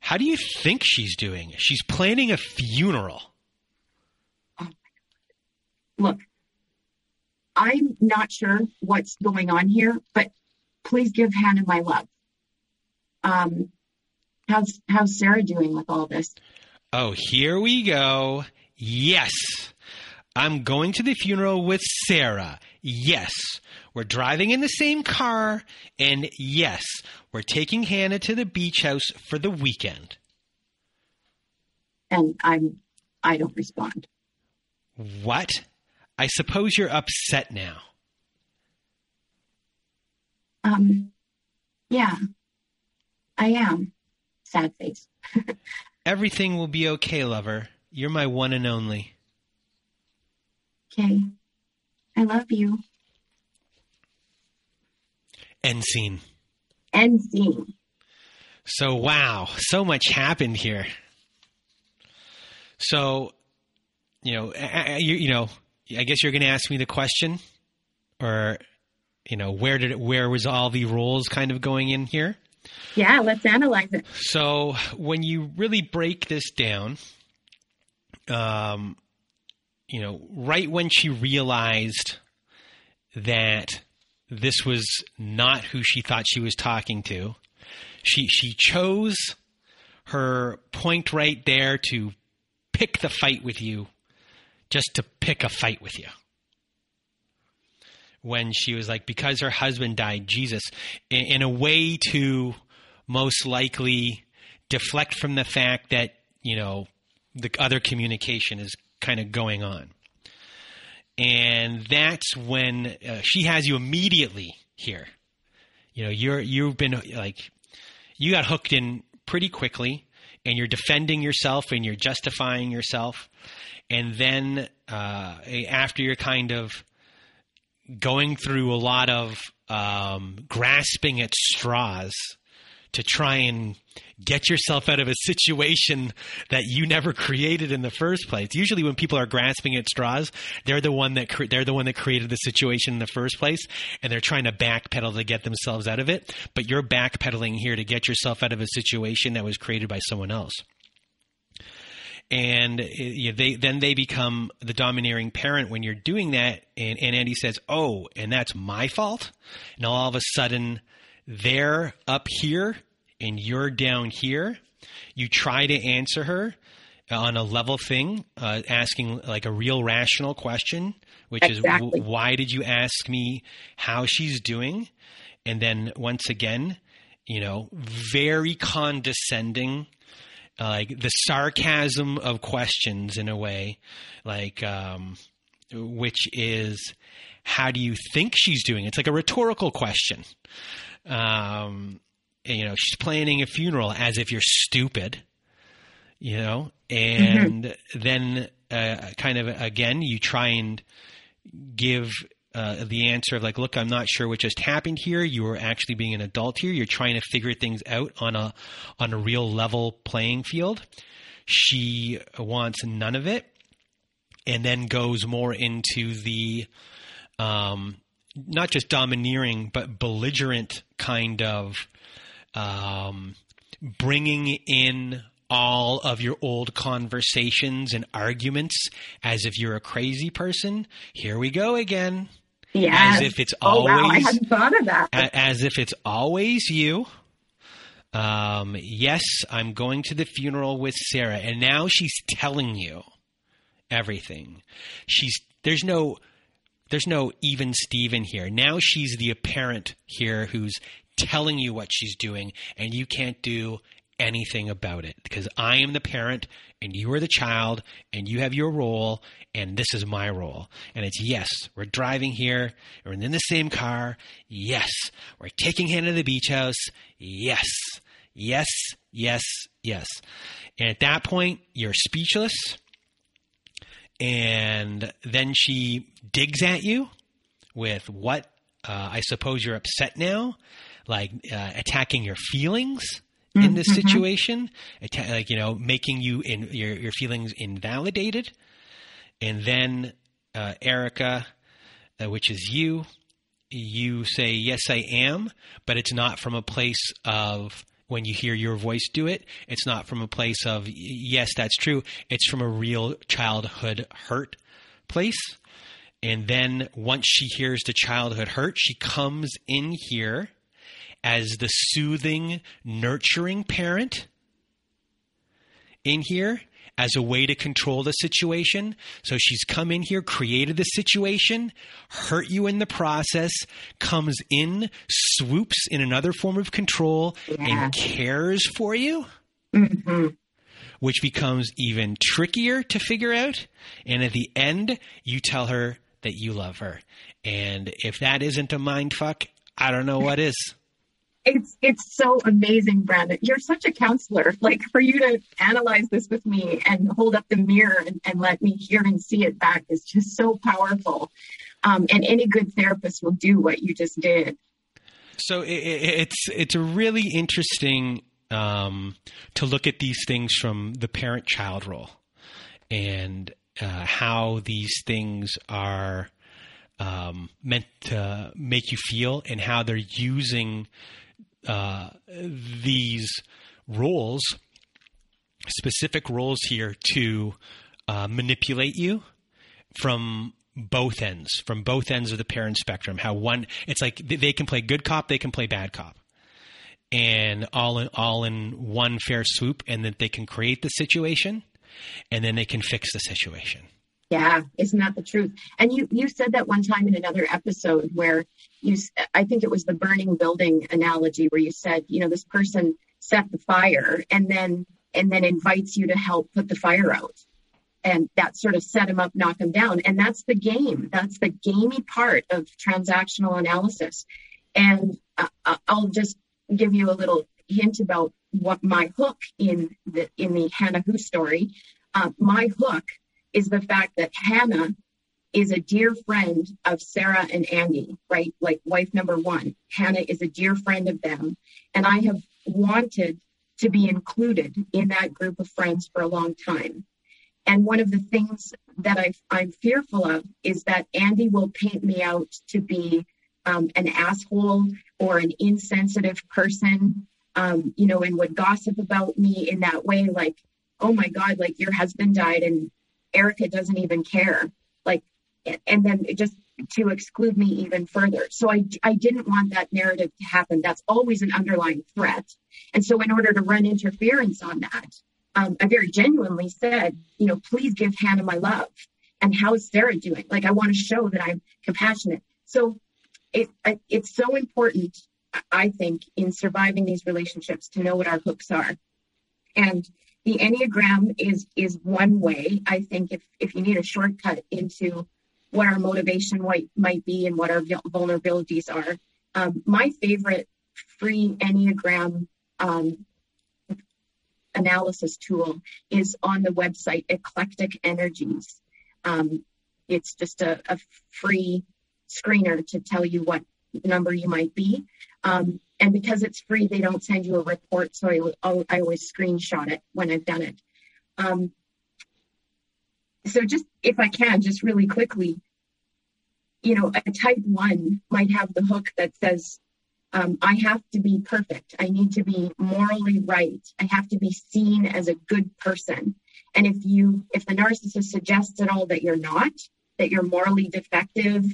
How do you think she's doing? She's planning a funeral look, I'm not sure what's going on here, but please give Hannah my love. Um, how's how's Sarah doing with all this? Oh, here we go. Yes. I'm going to the funeral with Sarah. Yes. We're driving in the same car. And yes, we're taking Hannah to the beach house for the weekend. And I'm, I don't respond. What? I suppose you're upset now. Um, yeah, I am. Sad face. Everything will be okay, lover. You're my one and only. Okay. I love you. End scene. End scene. So, wow, so much happened here. So, you know, you, you know, I guess you're going to ask me the question, or you know, where did it, where was all the roles kind of going in here? Yeah, let's analyze it. So when you really break this down, um, you know, right when she realized that this was not who she thought she was talking to, she she chose her point right there to pick the fight with you just to pick a fight with you. When she was like, because her husband died, Jesus, in, in a way to most likely deflect from the fact that, you know, the other communication is kind of going on. And that's when uh, she has you immediately here. You know, you're you've been like you got hooked in pretty quickly and you're defending yourself and you're justifying yourself. And then uh, after you're kind of going through a lot of um, grasping at straws to try and get yourself out of a situation that you never created in the first place. Usually, when people are grasping at straws, they're the one that cre- they're the one that created the situation in the first place, and they're trying to backpedal to get themselves out of it. But you're backpedaling here to get yourself out of a situation that was created by someone else. And eh, it, they then they become the domineering parent when you're doing that, and, and Andy says, "Oh, and that's my fault," and all of a sudden they're up here and you're down here, you try to answer her on a level thing, uh, asking like a real rational question, which exactly. is w- why did you ask me how she's doing? And then once again, you know, very condescending, uh, like the sarcasm of questions in a way, like, um, which is, how do you think she's doing? It's like a rhetorical question. Um, you know, she's planning a funeral as if you're stupid, you know, and mm-hmm. then uh, kind of again, you try and give uh, the answer of like, look, I'm not sure what just happened here. You are actually being an adult here. You're trying to figure things out on a on a real level playing field. She wants none of it, and then goes more into the um, not just domineering but belligerent kind of um, bringing in all of your old conversations and arguments as if you're a crazy person. Here we go again. Yeah. As if it's always. Oh, wow. I hadn't thought of that. As if it's always you. Um, yes, I'm going to the funeral with Sarah, and now she's telling you everything. She's there's no there's no even Steven here. Now she's the apparent here who's telling you what she's doing, and you can't do anything about it because I am the parent and you are the child and you have your role and this is my role. And it's yes, we're driving here, we're in the same car. Yes, we're taking Hannah to the beach house. Yes, yes, yes, yes. And at that point, you're speechless. And then she digs at you with what uh, I suppose you're upset now like uh, attacking your feelings mm-hmm. in this situation, Atta- like you know, making you in your your feelings invalidated, and then uh, Erica, uh, which is you, you say yes, I am, but it's not from a place of when you hear your voice do it. It's not from a place of yes, that's true. It's from a real childhood hurt place. And then once she hears the childhood hurt, she comes in here as the soothing, nurturing parent in here as a way to control the situation. So she's come in here, created the situation, hurt you in the process, comes in, swoops in another form of control, yeah. and cares for you. Mm-hmm. Which becomes even trickier to figure out. And at the end, you tell her that you love her. And if that isn't a mind fuck, I don't know what is it's it's so amazing, Brandon. You're such a counselor. Like for you to analyze this with me and hold up the mirror and, and let me hear and see it back is just so powerful. Um, and any good therapist will do what you just did. So it, it's it's a really interesting um, to look at these things from the parent-child role and uh, how these things are um, meant to make you feel and how they're using uh, these roles, specific roles here, to uh, manipulate you from both ends, from both ends of the parent spectrum. How one, it's like they can play good cop, they can play bad cop, and all in all in one fair swoop, and that they can create the situation, and then they can fix the situation. Yeah, isn't that the truth? And you you said that one time in another episode where you I think it was the burning building analogy where you said, you know, this person set the fire and then and then invites you to help put the fire out. And that sort of set him up, knock him down. And that's the game. That's the gamey part of transactional analysis. And uh, I'll just give you a little hint about what my hook in the in the Hannah Who story. Uh, my hook is the fact that Hannah is a dear friend of Sarah and Andy, right? Like wife number one. Hannah is a dear friend of them. And I have wanted to be included in that group of friends for a long time. And one of the things that I, am fearful of is that Andy will paint me out to be um, an asshole or an insensitive person, um, you know, and would gossip about me in that way, like, oh my God, like your husband died and Erica doesn't even care. Like, and then just to exclude me even further. So I, I didn't want that narrative to happen. That's always an underlying threat. And so in order to run interference on that, um, I very genuinely said, you know, please give Hannah my love. And how is Sarah doing? Like, I want to show that I'm compassionate. So it, it's so important, I think, in surviving these relationships to know what our hooks are. And the Enneagram is is one way. I think if if you need a shortcut into what our motivation might, be and what our vulnerabilities are. Um, my favorite free Enneagram um, analysis tool is on the website Eclectic Energies. Um, it's just a, a, free screener to tell you what number you might be. Um, and because it's free, they don't send you a report, so I, I always screenshot it when I've done it. Um, so just if I can, just really quickly, you know, a type one might have the hook that says, um, I have to be perfect. I need to be morally right. I have to be seen as a good person. And if you, if the narcissist suggests at all that you're not, that you're morally defective,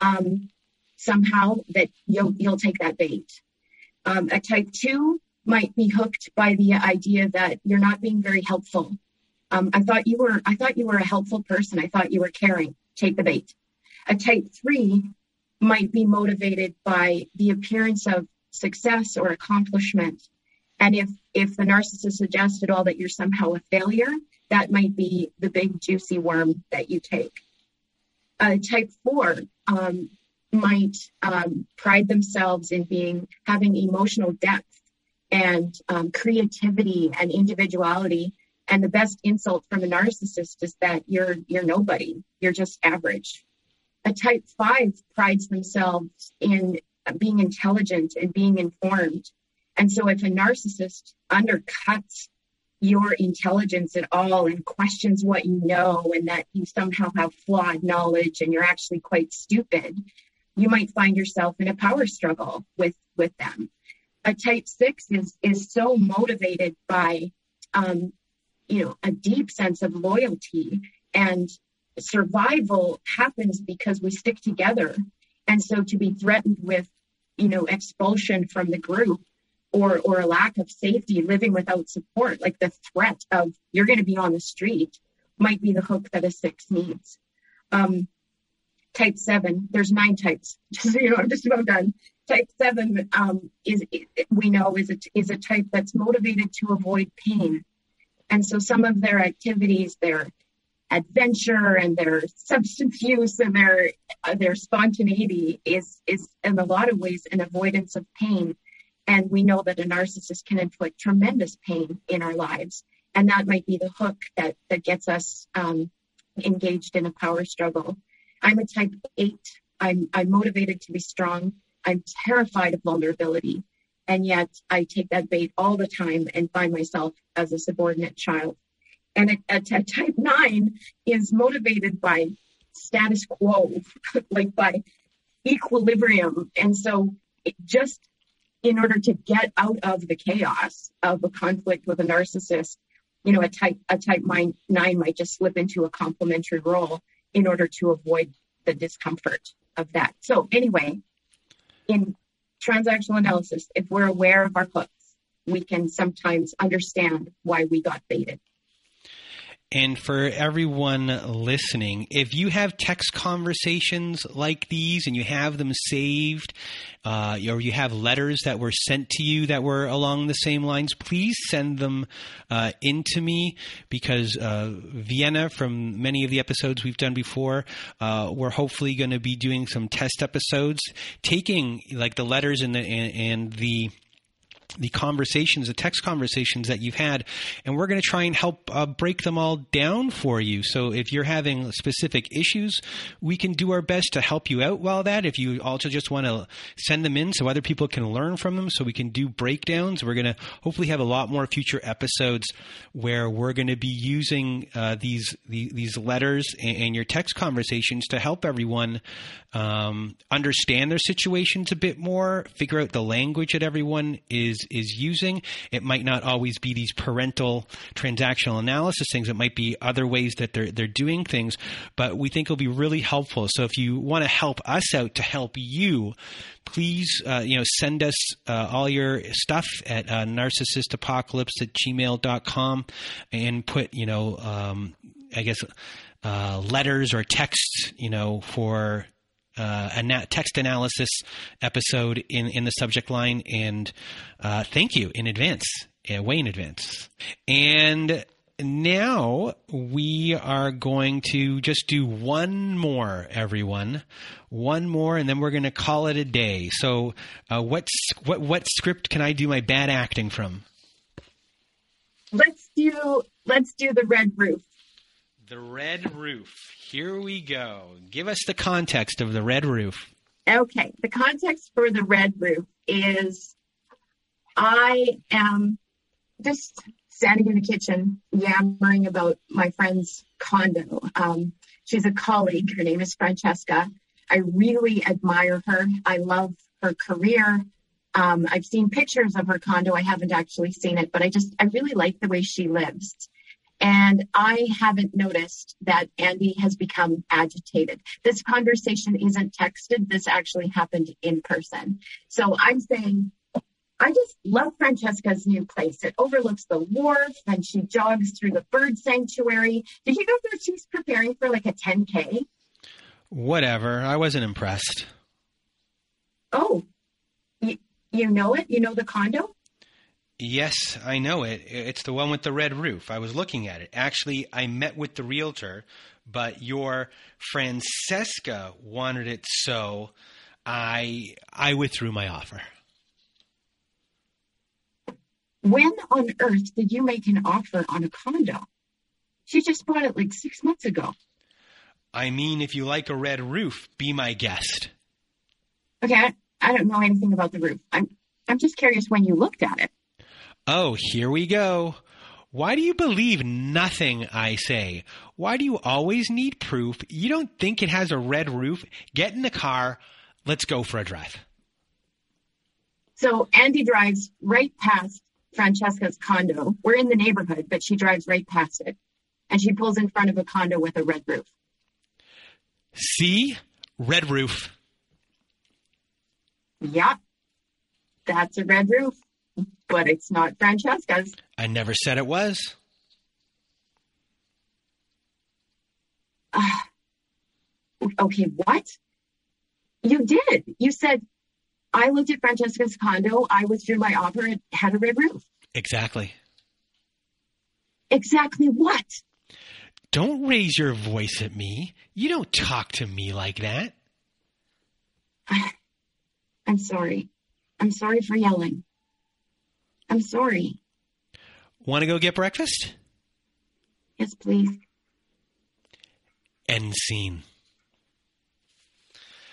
um, somehow, that you'll you'll take that bait. Um, a type two might be hooked by the idea that you're not being very helpful. Um, I thought you were, I thought you were a helpful person. I thought you were caring. Take the bait. A type three might be motivated by the appearance of success or accomplishment. And if, if the narcissist suggests at all that you're somehow a failure, that might be the big juicy worm that you take. Uh, type four um, might um, pride themselves in being having emotional depth and um, creativity and individuality. And the best insult from a narcissist is that you're you're nobody. You're just average a type five prides themselves in being intelligent and being informed. And so if a narcissist undercuts your intelligence at all and questions what you know and that you somehow have flawed knowledge and you're actually quite stupid, you might find yourself in a power struggle with, with them. A type six is, is so motivated by, um, you know, a deep sense of loyalty and survival happens because we stick together. And so to be threatened with, you know, expulsion from the group or or a lack of safety, living without support, like the threat of you're going to be on the street might be the hook that a six needs. Um, type seven, there's nine types. Just, you know, I'm just about done. Type seven um, is we know is a, is a type that's motivated to avoid pain, and so some of their activities, their adventure and their substance use and their uh, their spontaneity is is in a lot of ways an avoidance of pain and we know that a narcissist can inflict tremendous pain in our lives and that might be the hook that that gets us um, engaged in a power struggle i'm a type 8 i'm i'm motivated to be strong. I'm terrified of vulnerability. And yet i take that bait all the time and find myself as a subordinate child. And a, a, a type nine is motivated by status quo, like by equilibrium. And so just in order to get out of the chaos of a conflict with a narcissist, you know, a type a type nine might just slip into a complementary role in order to avoid the discomfort of that. So anyway, in transactional analysis, if we're aware of our hooks, we can sometimes understand why we got baited. And for everyone listening, if you have text conversations like these and you have them saved, uh, or you have letters that were sent to you that were along the same lines, please send them uh, into me because uh, Vienna, from many of the episodes we've done before, uh, we're hopefully going to be doing some test episodes, taking like the letters and the and, and the the conversations, the text conversations that you've had, and we're going to try and help uh, break them all down for you. So if you're having specific issues, we can do our best to help you out while that. If you also just want to send them in so other people can learn from them, so we can do breakdowns. We're going to hopefully have a lot more future episodes where we're going to be using uh, these, these, these letters and, and, your text conversations to help everyone um, understand their situations a bit more, figure out the language that everyone is is using. It might not always be these parental transactional analysis things. It might be other ways that they're they're doing things, but we think it'll be really helpful. So if you want to help us out to help you, please uh, you know send us uh, all your stuff at uh, narcissistapocalypse at gmail.com and put you know um, I guess uh, letters or texts you know for uh, a text analysis episode in, in the subject line. And uh, thank you in advance, uh, way in advance. And now we are going to just do one more, everyone. One more, and then we're going to call it a day. So, uh, what what what script can I do my bad acting from? Let's do let's do the red roof. The red roof. Here we go. Give us the context of the red roof. Okay. The context for the red roof is I am just standing in the kitchen yammering about my friend's condo. Um, she's a colleague. Her name is Francesca. I really admire her. I love her career. Um, I've seen pictures of her condo. I haven't actually seen it, but I just, I really like the way she lives. And I haven't noticed that Andy has become agitated. This conversation isn't texted. This actually happened in person. So I'm saying, I just love Francesca's new place. It overlooks the wharf and she jogs through the bird sanctuary. Did you know that she's preparing for like a 10K? Whatever. I wasn't impressed. Oh, you, you know it? You know the condo? Yes, I know it. It's the one with the red roof. I was looking at it. Actually, I met with the realtor, but your Francesca wanted it so I I withdrew my offer. When on earth did you make an offer on a condo? She just bought it like six months ago. I mean, if you like a red roof, be my guest. Okay, I, I don't know anything about the roof. I'm I'm just curious when you looked at it. Oh, here we go. Why do you believe nothing I say? Why do you always need proof? You don't think it has a red roof? Get in the car. Let's go for a drive. So Andy drives right past Francesca's condo. We're in the neighborhood, but she drives right past it. And she pulls in front of a condo with a red roof. See? Red roof. Yep. That's a red roof but it's not Francesca's. I never said it was. Uh, okay, what? You did. You said, I looked at Francesca's condo, I withdrew my offer, it had a red roof. Exactly. Exactly what? Don't raise your voice at me. You don't talk to me like that. I'm sorry. I'm sorry for yelling. I'm sorry. Want to go get breakfast? Yes, please. End scene.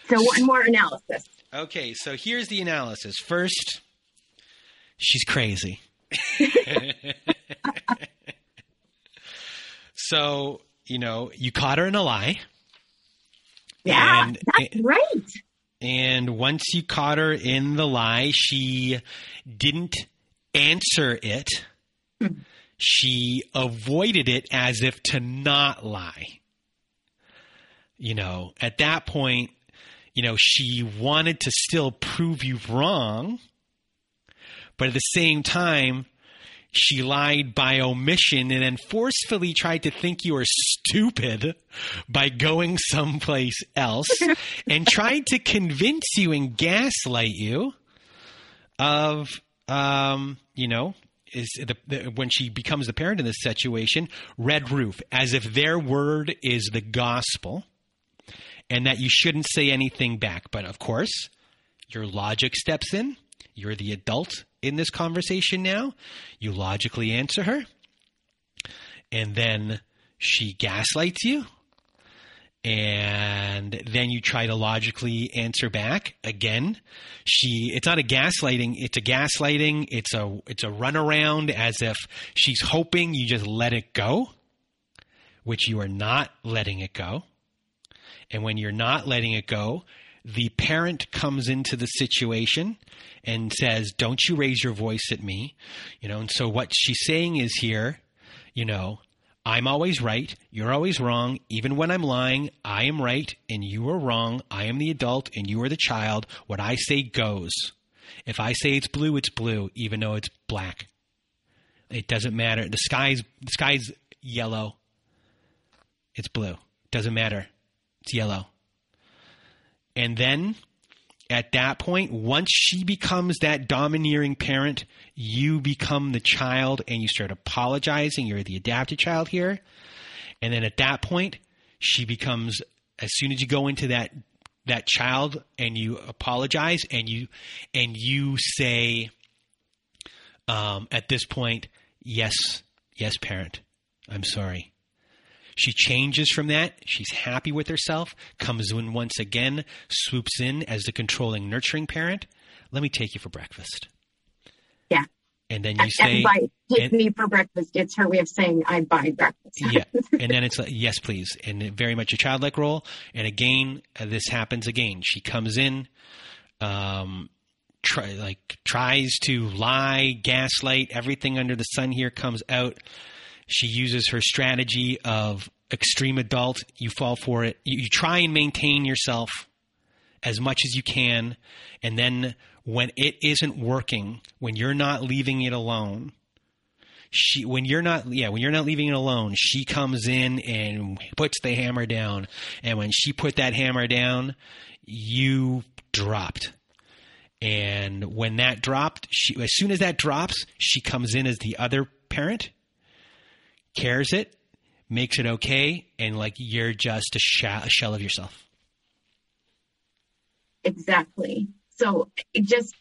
So, one more analysis. Okay, so here's the analysis. First, she's crazy. so, you know, you caught her in a lie. Yeah, and, that's and, right. And once you caught her in the lie, she didn't answer it. She avoided it as if to not lie. You know, at that point, you know, she wanted to still prove you wrong, but at the same time, she lied by omission and then forcefully tried to think you were stupid by going someplace else and tried to convince you and gaslight you of um, you know, is the, the, when she becomes the parent in this situation, red roof, as if their word is the gospel, and that you shouldn't say anything back. But of course, your logic steps in. You're the adult in this conversation now. You logically answer her, and then she gaslights you and then you try to logically answer back again. She it's not a gaslighting it's a gaslighting. It's a it's a runaround as if she's hoping you just let it go which you are not letting it go. And when you're not letting it go the parent comes into the situation and says don't you raise your voice at me. You know and so what she's saying is here you know I'm always right, you're always wrong. Even when I'm lying, I am right and you are wrong. I am the adult and you are the child. What I say goes. If I say it's blue, it's blue, even though it's black. It doesn't matter. The sky's the sky's yellow. It's blue. Doesn't matter. It's yellow. And then at that point, once she becomes that domineering parent, you become the child and you start apologizing. You're the adapted child here. And then at that point, she becomes, as soon as you go into that, that child and you apologize and you, and you say, um, at this point, yes, yes, parent, I'm sorry. She changes from that. She's happy with herself, comes in once again, swoops in as the controlling, nurturing parent. Let me take you for breakfast. Yeah. And then you say, and take and, me for breakfast. It's her way of saying I buy breakfast. yeah. And then it's like, yes, please. And very much a childlike role. And again, uh, this happens again. She comes in, um, try, like tries to lie, gaslight, everything under the sun here comes out. She uses her strategy of extreme adult. You fall for it. You, you try and maintain yourself as much as you can. And then when it isn't working, when you're not leaving it alone, she when you're not yeah when you're not leaving it alone she comes in and puts the hammer down and when she put that hammer down you dropped and when that dropped she as soon as that drops she comes in as the other parent cares it, makes it okay, and like you're just a, sh- a shell of yourself. Exactly. So just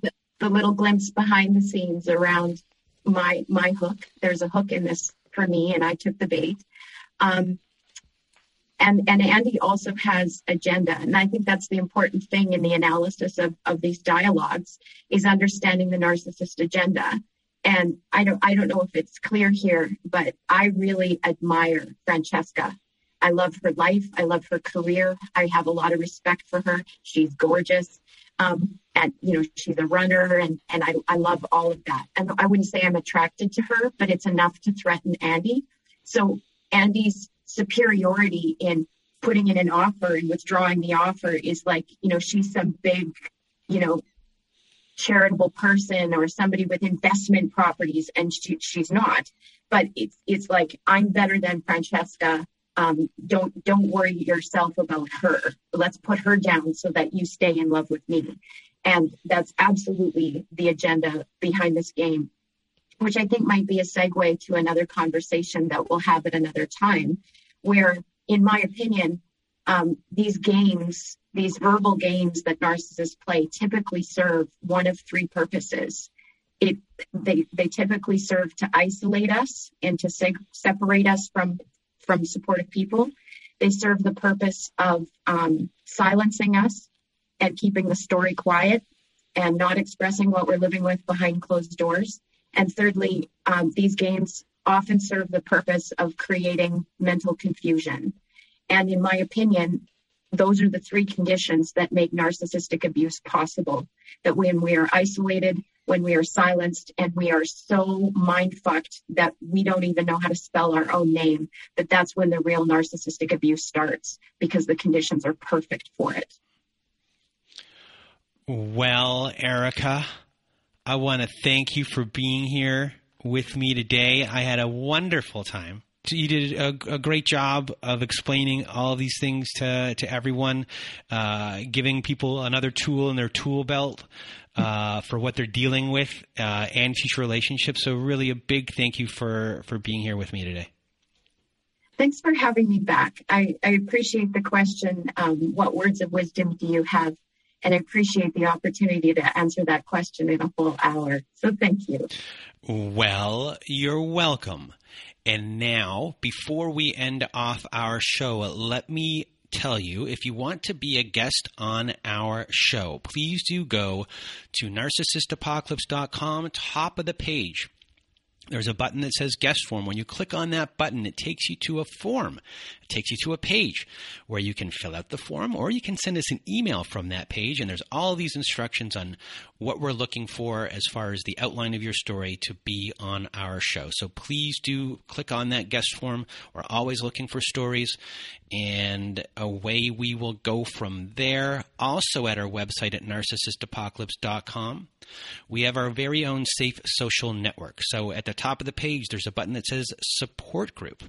the, little glimpse behind the scenes around my my hook. There's a hook in this for me, and I took the bait. Um, and and Andy also has agenda, and I think that's the important thing in the analysis of of these dialogues is understanding the narcissist agenda and I don't I don't know if it's clear here, but I really admire Francesca. I love her life. I love her career. I have a lot of respect for her. She's gorgeous. Um, and you know, she's a runner and, and I, I love all of that. And I wouldn't say I'm attracted to her, but it's enough to threaten Andy. So Andy's superiority in putting in an offer and withdrawing the offer is like, you know, she's some big, you know, charitable person or somebody with investment properties and she, she's not. But it's it's like i'm better than francesca. Um, don't don't worry yourself about her. Let's put her down so that you stay in love with me. And that's absolutely the agenda behind this game which i think might be a segue to another conversation that we'll have at another time where in my opinion um, these games, these verbal games that narcissists play, typically serve one of three purposes. It they they typically serve to isolate us and to separate us from from supportive people. They serve the purpose of um, silencing us and keeping the story quiet and not expressing what we're living with behind closed doors. And thirdly, um, these games often serve the purpose of creating mental confusion. And in my opinion, those are the three conditions that make narcissistic abuse possible. That when we are isolated, when we are silenced, and we are so mind fucked that we don't even know how to spell our own name, that that's when the real narcissistic abuse starts because the conditions are perfect for it. Well, Erica, I want to thank you for being here with me today. I had a wonderful time you did a, a, great job of explaining all of these things to to everyone, uh, giving people another tool in their tool belt uh, for what they're dealing with uh, and future relationships. So, really, a big thank you for for being here with me today. Thanks for having me back. I, I appreciate the question. Um, what words of wisdom do you have? and I appreciate the opportunity to answer that question in a whole hour. So thank you. Well, you're welcome. And now, before we end off our show, let me tell you if you want to be a guest on our show, please do go to narcissistapocalypse.com, top of the page there's a button that says guest form. When you click on that button, it takes you to a form. It takes you to a page where you can fill out the form or you can send us an email from that page. And there's all these instructions on what we're looking for as far as the outline of your story to be on our show. So please do click on that guest form. We're always looking for stories and away we will go from there. Also at our website at narcissistapocalypse.com, we have our very own safe social network. So at the top of the page, there's a button that says support group.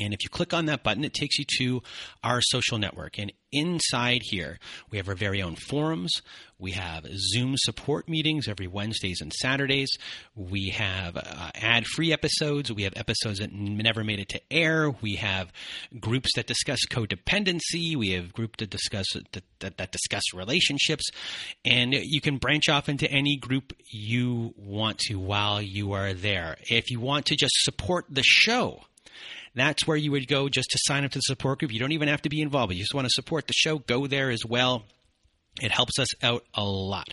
And if you click on that button, it takes you to our social network. And inside here, we have our very own forums. We have Zoom support meetings every Wednesdays and Saturdays. We have uh, ad free episodes. We have episodes that never made it to air. We have groups that discuss codependency. We have groups that discuss that, that, that discuss relationships. And you can branch off into any group you want to while you are there. If you want to just support the show, that's where you would go just to sign up to the support group. You don't even have to be involved. You just want to support the show, go there as well. It helps us out a lot.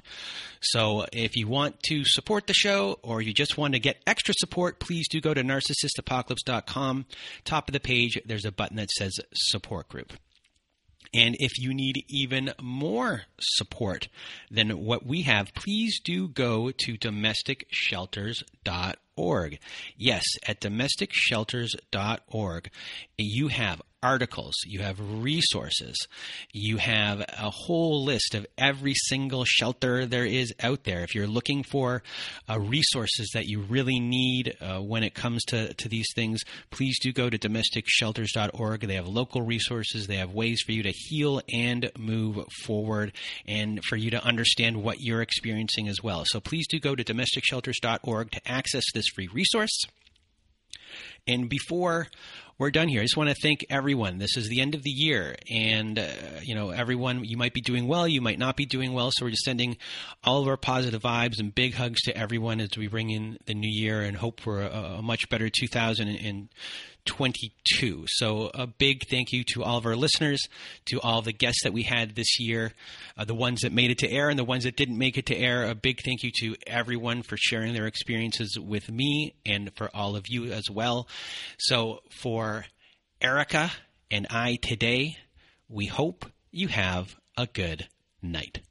So if you want to support the show or you just want to get extra support, please do go to narcissistapocalypse.com. Top of the page, there's a button that says support group. And if you need even more support than what we have, please do go to domesticshelters.org. Yes, at domesticshelters.org, you have articles, you have resources, you have a whole list of every single shelter there is out there. If you're looking for uh, resources that you really need uh, when it comes to, to these things, please do go to domesticshelters.org. They have local resources, they have ways for you to heal and move forward, and for you to understand what you're experiencing as well. So please do go to domesticshelters.org to access this free resource. And before we're done here. I just want to thank everyone. This is the end of the year, and uh, you know, everyone, you might be doing well, you might not be doing well. So we're just sending all of our positive vibes and big hugs to everyone as we bring in the new year and hope for a, a much better 2022. So a big thank you to all of our listeners, to all the guests that we had this year, uh, the ones that made it to air and the ones that didn't make it to air. A big thank you to everyone for sharing their experiences with me and for all of you as well. So for for Erica and I today, we hope you have a good night.